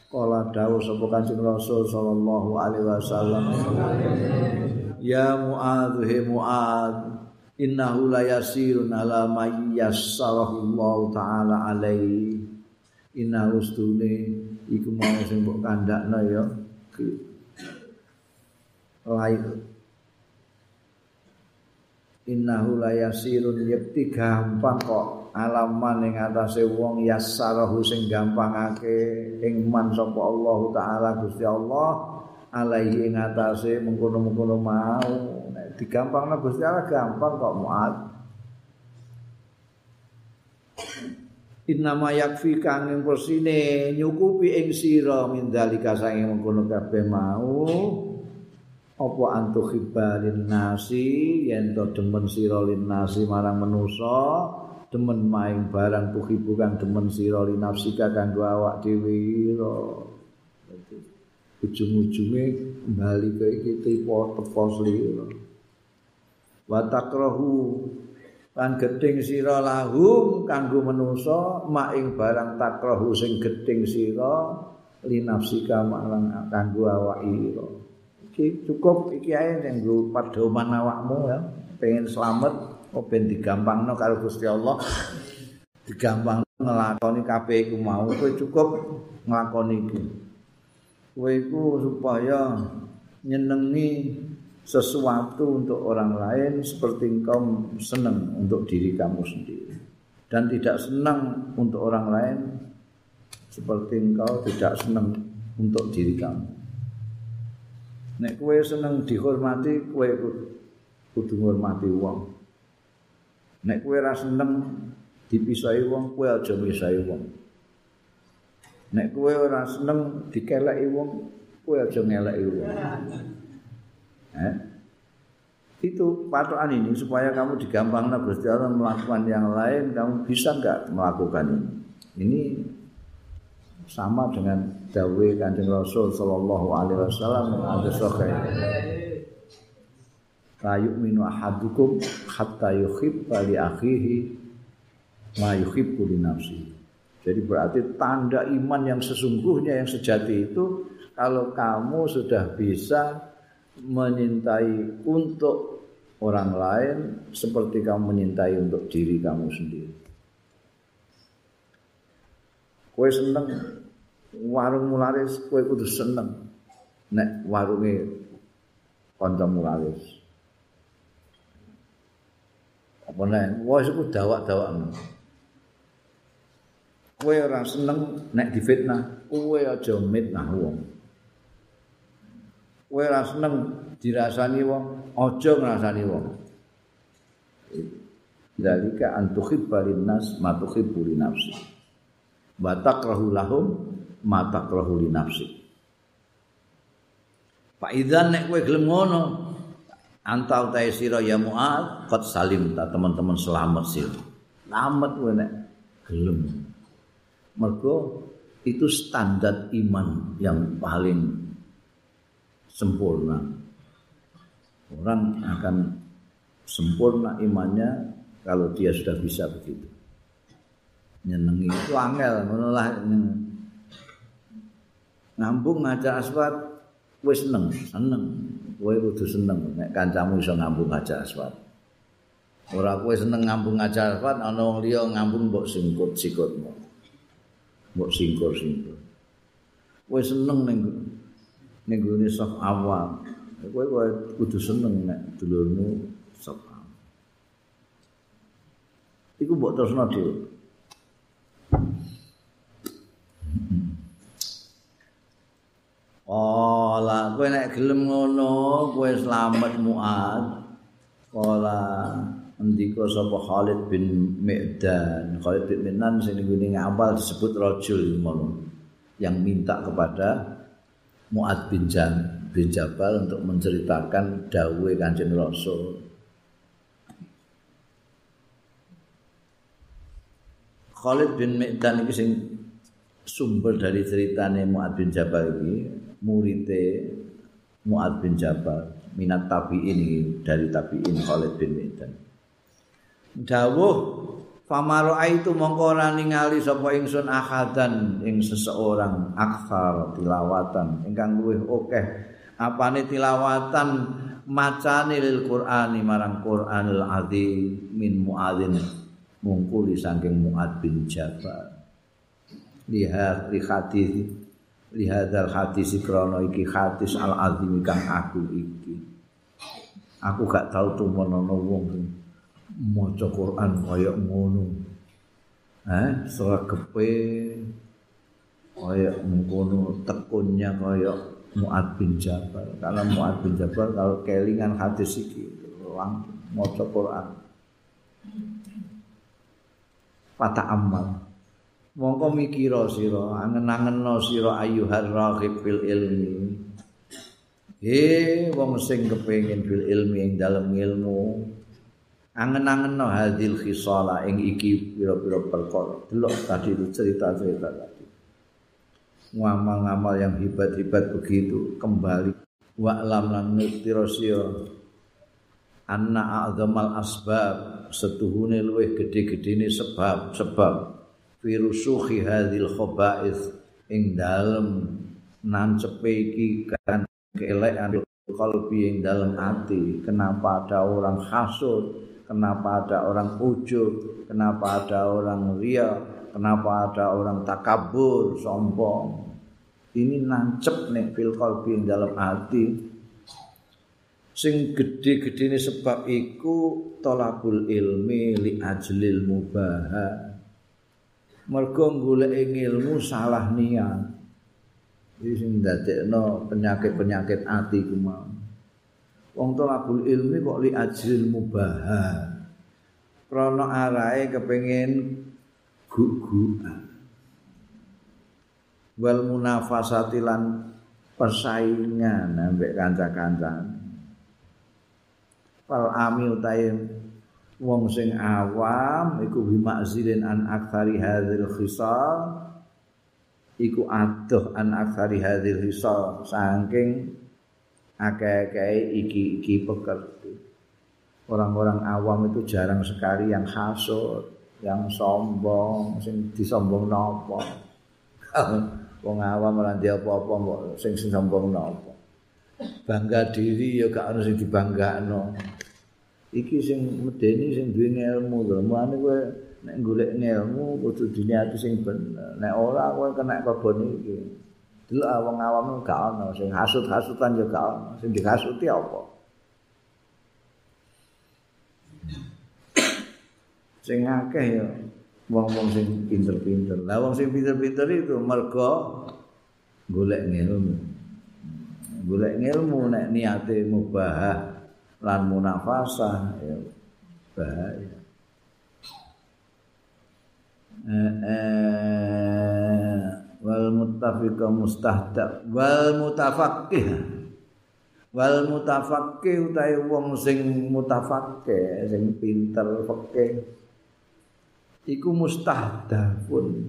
Kala dawuh sapa kanjeng rasul sallallahu alaihi wasallam ya muadz he muadz innahu la yasirun ala may yassarahu taala alaihi. Inna ustune iku mau sing mbok kandakno ya laik innahu la yasirun yakti gampang kok alaman ing atase wong yassarahu sing gampangake ing man sapa Allah taala Gusti Allah alaihi ing atase mengkono-mengkono mau. Nek digampangno Gusti Allah gampang kok muat Innama yakfi kang ing persine nyukupi ing sira mindalika sange mengkono kabeh mau. Apa antu khibalin nasi yen to demen sira lin nasi marang manusa demen maing barang tuhibu kang demen sira nafsika kanggo awak dhewe ujung-ujunge bali ke iki tepo slira wa takrahu lan geding sira lahum kanggo manusa maing barang takrahu sing geding sira linafsika marang kanggo awake iki cukup iki ae nggo pedoman awakmu ya. Pengen selamat oh ben digampangno karo Gusti Allah. Digampang nglakoni kabeh iku mau kowe cukup nglakoni iki kowe iku supaya nyenengi sesuatu untuk orang lain seperti engkau senang untuk diri kamu sendiri dan tidak senang untuk orang lain seperti engkau tidak senang untuk diri kamu. Nek kue senang dihormati, kue kudu menghormati uang. Nek kue rasa senang dipisai uang, kue aja misai uang. Nek kue ora seneng dikeleki wong, kowe aja ngeleki wong. Eh? Itu patokan ini supaya kamu digampangkan Gusti Allah melakukan yang lain, kamu bisa enggak melakukan ini? Ini sama dengan dawe Kanjeng Rasul sallallahu alaihi wasallam ada. La yu'minu ahadukum hatta yuhibba li akhihi ma yuhibbu li nafsihi. Jadi berarti tanda iman yang sesungguhnya yang sejati itu kalau kamu sudah bisa menyintai untuk orang lain seperti kamu menyintai untuk diri kamu sendiri. Kowe seneng warung mularis, kowe kudu seneng nek warunge kanca mularis. Apa nek wis iku dawak-dawak. Kowe ora seneng nek difitnah, kowe aja mitnah wong. Kowe ora seneng dirasani wong, aja ngrasani wong. Dalika antuhibba linnas ma tuhibbu li nafsi. wa takrahu lahum ma nafsi fa idzan nek kowe gelem ngono antau ta sira ya muad qad salim ta teman-teman selamat sih selamat kowe nek gelem mergo itu standar iman yang paling sempurna. Orang akan sempurna imannya kalau dia sudah bisa begitu. Nyenengi itu angel ngono lah. Ngambung ngajar aswat wis seneng seneng. Kowe kudu seneng nek kancamu iso ngambung ngajar aswat ora kowe seneng ngambung ngajar aswat ana wong liya ngambung mbok singkut sikutmu mbok singkur singkur kowe seneng ning ning gone saf awam kowe kowe kudu seneng nek dulurmu saf awam iku mbok terusno dhewe Ola kowe nek gelem ngono kowe slamet muat. Ola ndika sapa Khalid bin Mi'dan. Khalid bin Mi'dan sing ngene ngapal disebut rajul. Yang minta kepada Mu'ad bin Jan bin Jabal untuk menceritakan dawe Kanjeng Rasul. Khalid bin Mi'dan iki sing sumber dari ceritane Mu'ad bin Jabal iki murite Mu'ad bin Jabal minat tabi'in dari tabi'in Khalid bin Mi'dan dawuh famaro itu mongko ora ningali sapa ingsun akadan ing seseorang aksar tilawatan. Ingkang luwih akeh apane tilawatan macane lil Qur'ani marang Qur'anul azim min muadzin. Mungkuli saking Muad bin Jabal. Lihat li hadis lihadal hadis krana iki hadis al azim kang aku iki. Aku gak tau tumono wong maca Quran kaya ngono eh sregepe kaya ngono tekunnya kaya Muad bin Jabal kalau Muad bin Jabal kalau kelingan hadis iki langsung maca Quran Fata amal. Mongko mikira sira, angen-angenno sira ayyuhar raghib fil ilmi. He wong sing kepengin fil ilmi ing dalem ilmu. Angen-angenno hadil khisala ing iki pira-pira perkara. Delok tadi itu cerita-cerita tadi. Ngamal-ngamal yang hebat-hebat begitu kembali. Wa lam lan nutira anna a'zamal asbab setuhune luwih gedhe-gedhene sebab sebab. Virusuhi hadhil khaba'is ing dalem nancepe iki kan keelekan kalbi ing dalem ati. Kenapa ada orang hasud kenapa ada orang ujub? Kenapa ada orang ria kenapa ada orang takabur? Sombong. Ini nancep nek fil kalbi ing dalem ati sing gedhe-gedhene sebab iku tolabul ilmi li ajlil mubaha. Mergo golek ilmu salah niat. Iki sing dadekno penyakit-penyakit ati ku mau wong tolabul ilmi kok li ajlil mubaha. Krana arahe kepengin gugukan wal munafasati lan persaingan ambek kanca-kancane. Fal ami utahe wong sing awam iku bimakzilin an aktsari hadzal khisal iku adoh an aktsari hadzal khisal saking akeh-akeh iki-iki pekerti orang-orang awam itu jarang sekali yang hasut yang sombong sing disombong napa wong awam ora ndek apa-apa mbok sing sombong napa bangga diri ya gak ono sing dibanggakno. Iki sing medeni sing duwe ilmu lho mane kowe nek golek ilmu kudu diniati sing bener. Nek ora kowe kena kebon iki delok wong awam gak ono sing hasut-hasutan ya gak ono sing dihasuti apa? Sing akeh ya wong-wong sing pinter-pinter. Lah wong sing pinter-pinter itu mergo golek ilmu golek ilmu nek niate mubah lan munafasah ya bahaya. Eh, eh, wal muttafiqa mustahda wal mutafaqqih. Wal mutafaqqih utahe wong sing mutafaqqih sing pinter fikih iku mustahdafun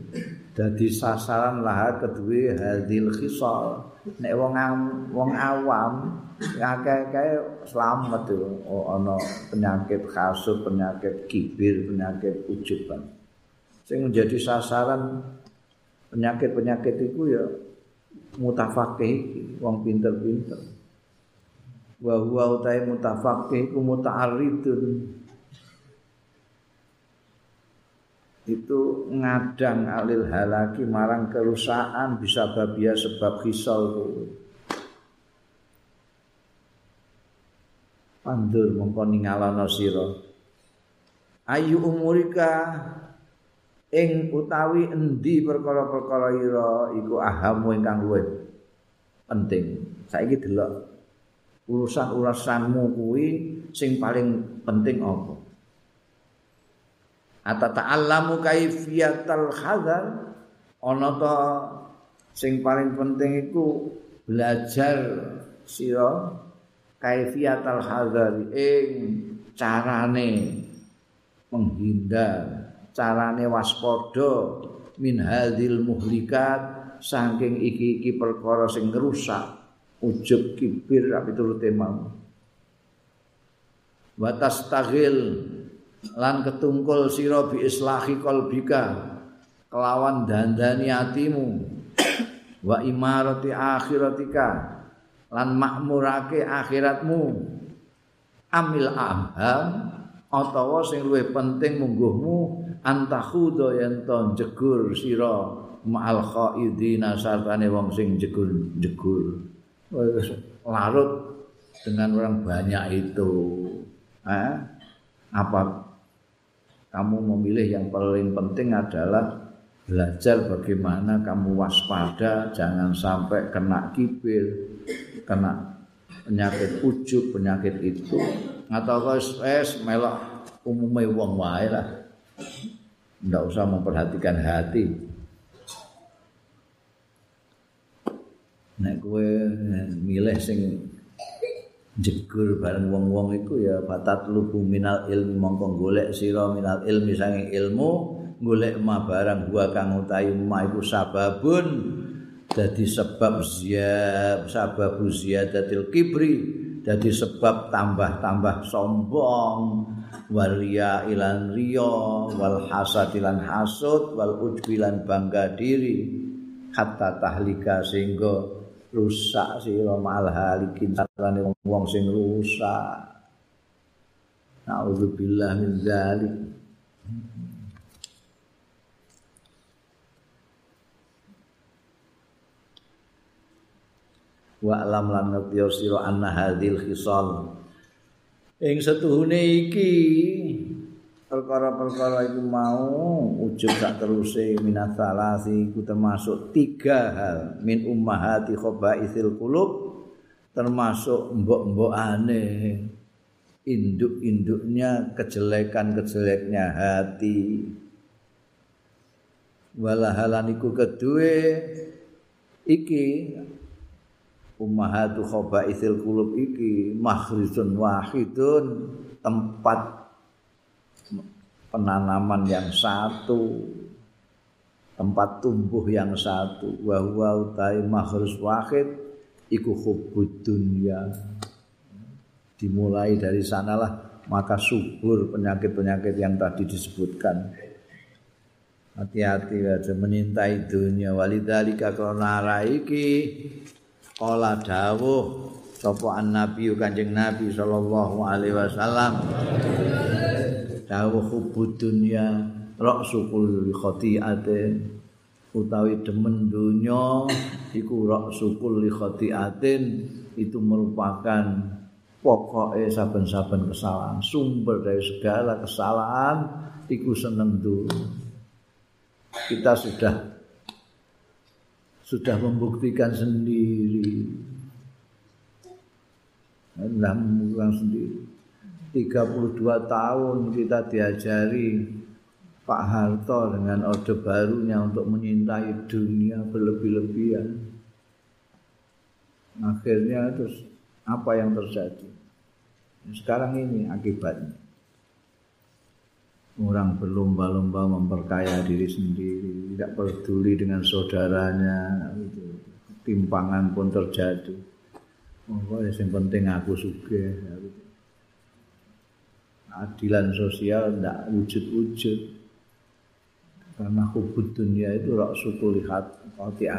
dadi sasaran lah kedue hadil khisal. Nek wong wong awam akeh-akeh selamat itu oh, ana penyakit kasut, penyakit kibir, penyakit ujuban. Sing menjadi sasaran penyakit-penyakit itu ya mutafaqih wong pinter-pinter. Wa huwa utai mutafaqih ku muta'arridun. Itu ngadang alil halaki marang kerusakan bisa babia sebab itu. pandur mongko ningalana sira ayu umurika ing utawi endi perkara-perkara ira iku ahamu ingkang luwih penting. Saiki delok urusan-urusanmu kuwi sing paling penting apa? Ata ta'allamu kaifiyatal hadzal ana ta sing paling penting iku belajar sira kaifiatal hadzari ing carane menghindar carane waspada min hadzil muhlikat saking iki-iki perkara sing ngrusak ujub kibir tapi turute mau. Batas tagil lan ketungkul sira bi islahi qalbika kelawan dandani atimu wa imarati akhiratika lan makmurake akhiratmu. Amil amham utawa sing luwih penting mungguhmu antakhuda yen to jegur sira ma'al khaidina sartane wong sing jegur-jegur larut dengan orang banyak itu. Eh? apa? Kamu memilih yang paling penting adalah belajar bagaimana kamu waspada jangan sampai kena kibir kena penyakit ujub, penyakit itu kau es melok umumnya wong wae lah. Ndak usah memperhatikan hati. Nek kowe milih sing jegur bareng wong-wong iku ya batat lubu minal ilmi mongko golek sira minal ilmi sange ilmu golek ma barang gua kang utahi ma iku sababun jadi sebab ziyad sebab ziyadatil kibri jadi sebab tambah-tambah sombong waria ilan rio wal hasad ilan hasud wal ujbilan bangga diri hatta tahlika sehingga rusak sira mal halikin sarane wong sing rusak. Naudzubillah min zalik wa alam lan ngerti sira anna hadhil khisal. Ing setuhune iki perkara-perkara itu mau ujug sak teruse minat salasi iku termasuk tiga hal. Min ummahati khabaisil qulub termasuk mbok-mbokane induk-induknya kejelekan-kejeleknya hati. Walahalan iku kedue iki ummahatu khabaithil qulub iki makhrizun wahidun tempat penanaman yang satu tempat tumbuh yang satu. Wa huwa utai makhruz wahid iku hubbud dunya. Dimulai dari sanalah maka subur penyakit-penyakit yang tadi disebutkan. Hati-hati aja menyintai dunia. Walidalika karena raiki kala dawuh sapa nabi kanjeng nabi sallallahu alaihi wasallam. Dawuh hubud dunya raksukul khati'atin utawi demen dunya iku raksukul khati'atin itu merupakan pokoknya saben-saben kesalahan. Sumber dari segala kesalahan iku seneng dulu kita sudah sudah membuktikan sendiri sudah membuktikan sendiri 32 tahun kita diajari Pak Harto dengan orde barunya untuk menyintai dunia berlebih-lebihan akhirnya terus apa yang terjadi sekarang ini akibatnya. Orang berlomba-lomba memperkaya diri sendiri, tidak peduli dengan saudaranya, gitu. timpangan pun terjadi. Oh, yang penting aku suka. Gitu. Adilan sosial tidak wujud-wujud. Karena hubud dunia itu rak suku lihat koti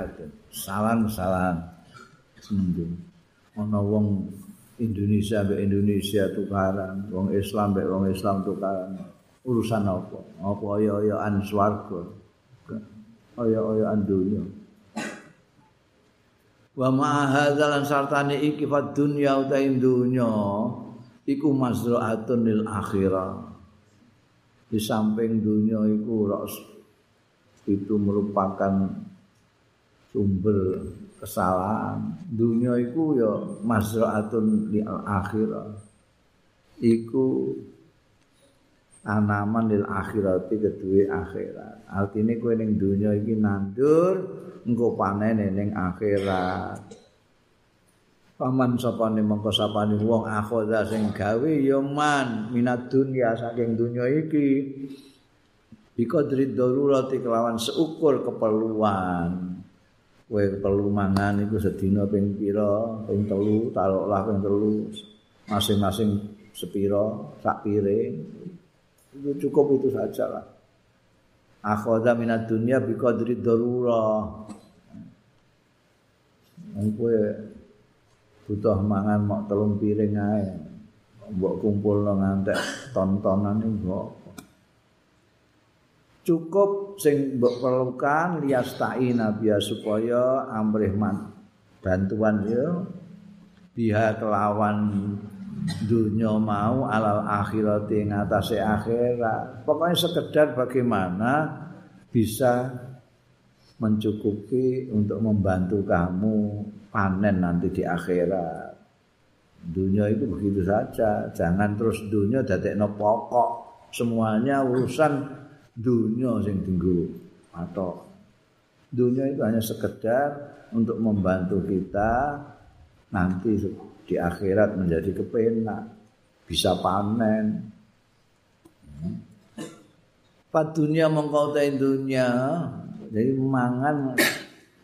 Salam-salam. Seminggu. Ono wong Indonesia be Indonesia tukaran, wong Islam be wong Islam tukaran. Urusan apa? Apa ayo-ayoan swarga? Ayo-ayoan dunya. Wa ma hadzal lan sartane iki fad dunya utahe dunya iku mazra'atun lil akhirah. Di samping dunya iku itu merupakan sumber kesalahan dunia iku ya mazraatun di akhirah iku tanaman lil akhirat kedue akhirat. Artine kowe ning dunia iki nandur engko panen ning akhirat. Paman sapane mengko sapane wong akhoda sing gawe ya man minat dunya saking dunia iki. Biqadri darurati kelawan seukur keperluan. Kowe perlu mangan iku sedina ping pira? Ping telu taloklah ping telu masing-masing sepira sak piring itu cukup itu saja lah. Akhadha minad dunya bi qadri darura kowe butuh mangan mok telung piring ae. Mbok kumpulno ngantek tontonan mbok. Cukup sing mbok perlukan liyasta'ina biya supaya amrih man bantuan ya biha kelawan dunya mau alal akhirat ing atase akhirat. Pokoknya sekedar bagaimana bisa mencukupi untuk membantu kamu panen nanti di akhirat. Dunia itu begitu saja. Jangan terus dunia dadekno pokok. Semuanya urusan dunia sing tinggu atau dunia itu hanya sekedar untuk membantu kita nanti di akhirat menjadi kepenak bisa panen. Pak dunia mengkautai dunia. Jadi mangan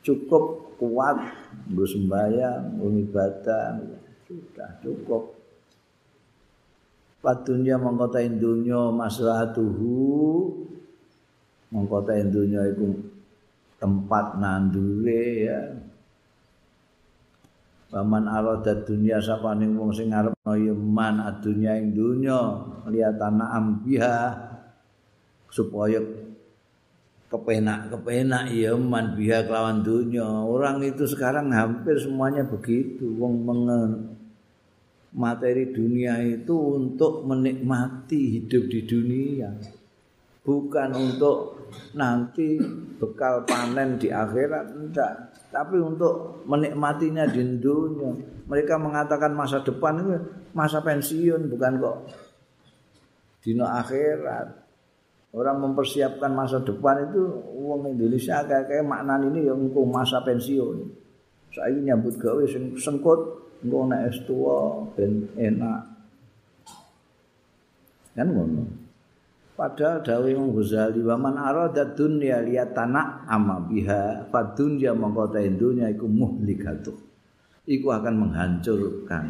cukup kuat bersembahyang ibadah sudah cukup. Pak dunia mengkautai dunia maslahatuhu mongko ta dunya iku tempat nandure ya Paman arada dunia sapa ning wong sing arep man adunya ing dunya liyatana ambiha supaya kepenak-kepenak ya man biha kelawan dunya. Orang itu sekarang hampir semuanya begitu. Wong mengen materi dunia itu untuk menikmati hidup di dunia. bukan untuk nanti bekal panen di akhirat enggak tapi untuk menikmatinya di dunia mereka mengatakan masa depan itu masa pensiun bukan kok dino akhirat orang mempersiapkan masa depan itu uang Indonesia kayak kayak makna ini yang untuk masa pensiun Saiki nyambut gawe sengkut nek es tuwa ben enak. Kan ngono. Padahal dawe Imam Ghazali wa man arada dunya liyatana ama biha fa dunya mongko ta dunya iku muhlikatu. Iku akan menghancurkan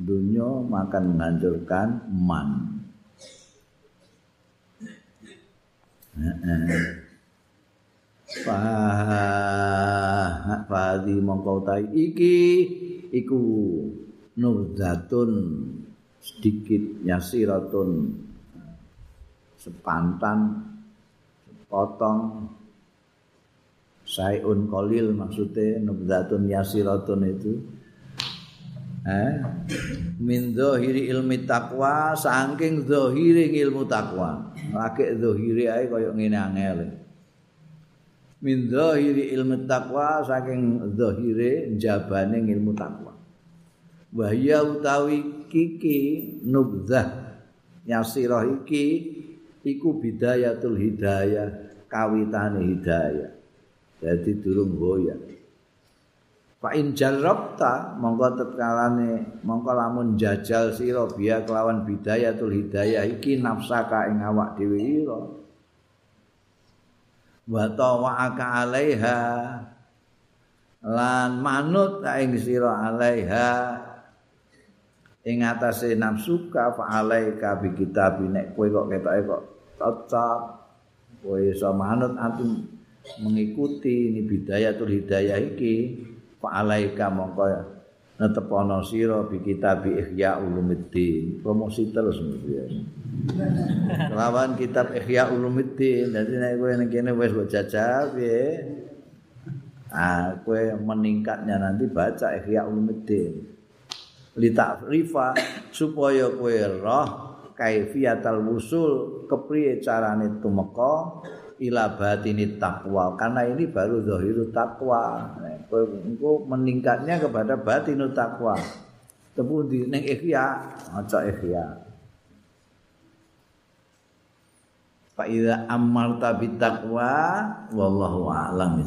dunya makan menghancurkan man. Fah fadi mongko iki iku nurdatun sedikit yasiratun sepantan potong sayun kolil maksudnya nubdatun yasiratun itu. Eh? Min zahiri ilmi takwa saking zahiri ilmu takwa lagi zahiri ae kaya ngene angel. Min zahiri ilmu takwa saking zahiri jabane ilmu takwa wahya utawi kiki nubzah yasirah iki iku bidayatul hidayah kawitane hidayah. Jadi durung goya fa in jarrabta mongko tetkalane mongko lamun jajal sira biya kelawan bidayatul hidayah iki nafsaka ing awak dhewe ira. Wa tawaka alaiha lan manut ing sira alaiha. Ing atase nafsuka fa alaika bi kitab nek kowe kok ketoke kok cocok kowe iso manut antum mengikuti ini bidayatul hidayah iki. Fa alaika mongko netepono sira bi kitab ihya ulumuddin. Promosi terus ya lawan kitab ihya ulumuddin. Dadi nek kowe ning kene wis mbok jajal piye? Ah kowe meningkatnya nanti baca ihya ulumuddin. Li ta'rifa supaya kowe roh kaifiyatal wusul kepriye carane tumeka? Ila batini takwa karena ini baru zahiru takwa engko meningkatnya kepada batinu takwa tepu di ning ikhya. Aja ikhya. Fa idza amarta bit wallahu a'lam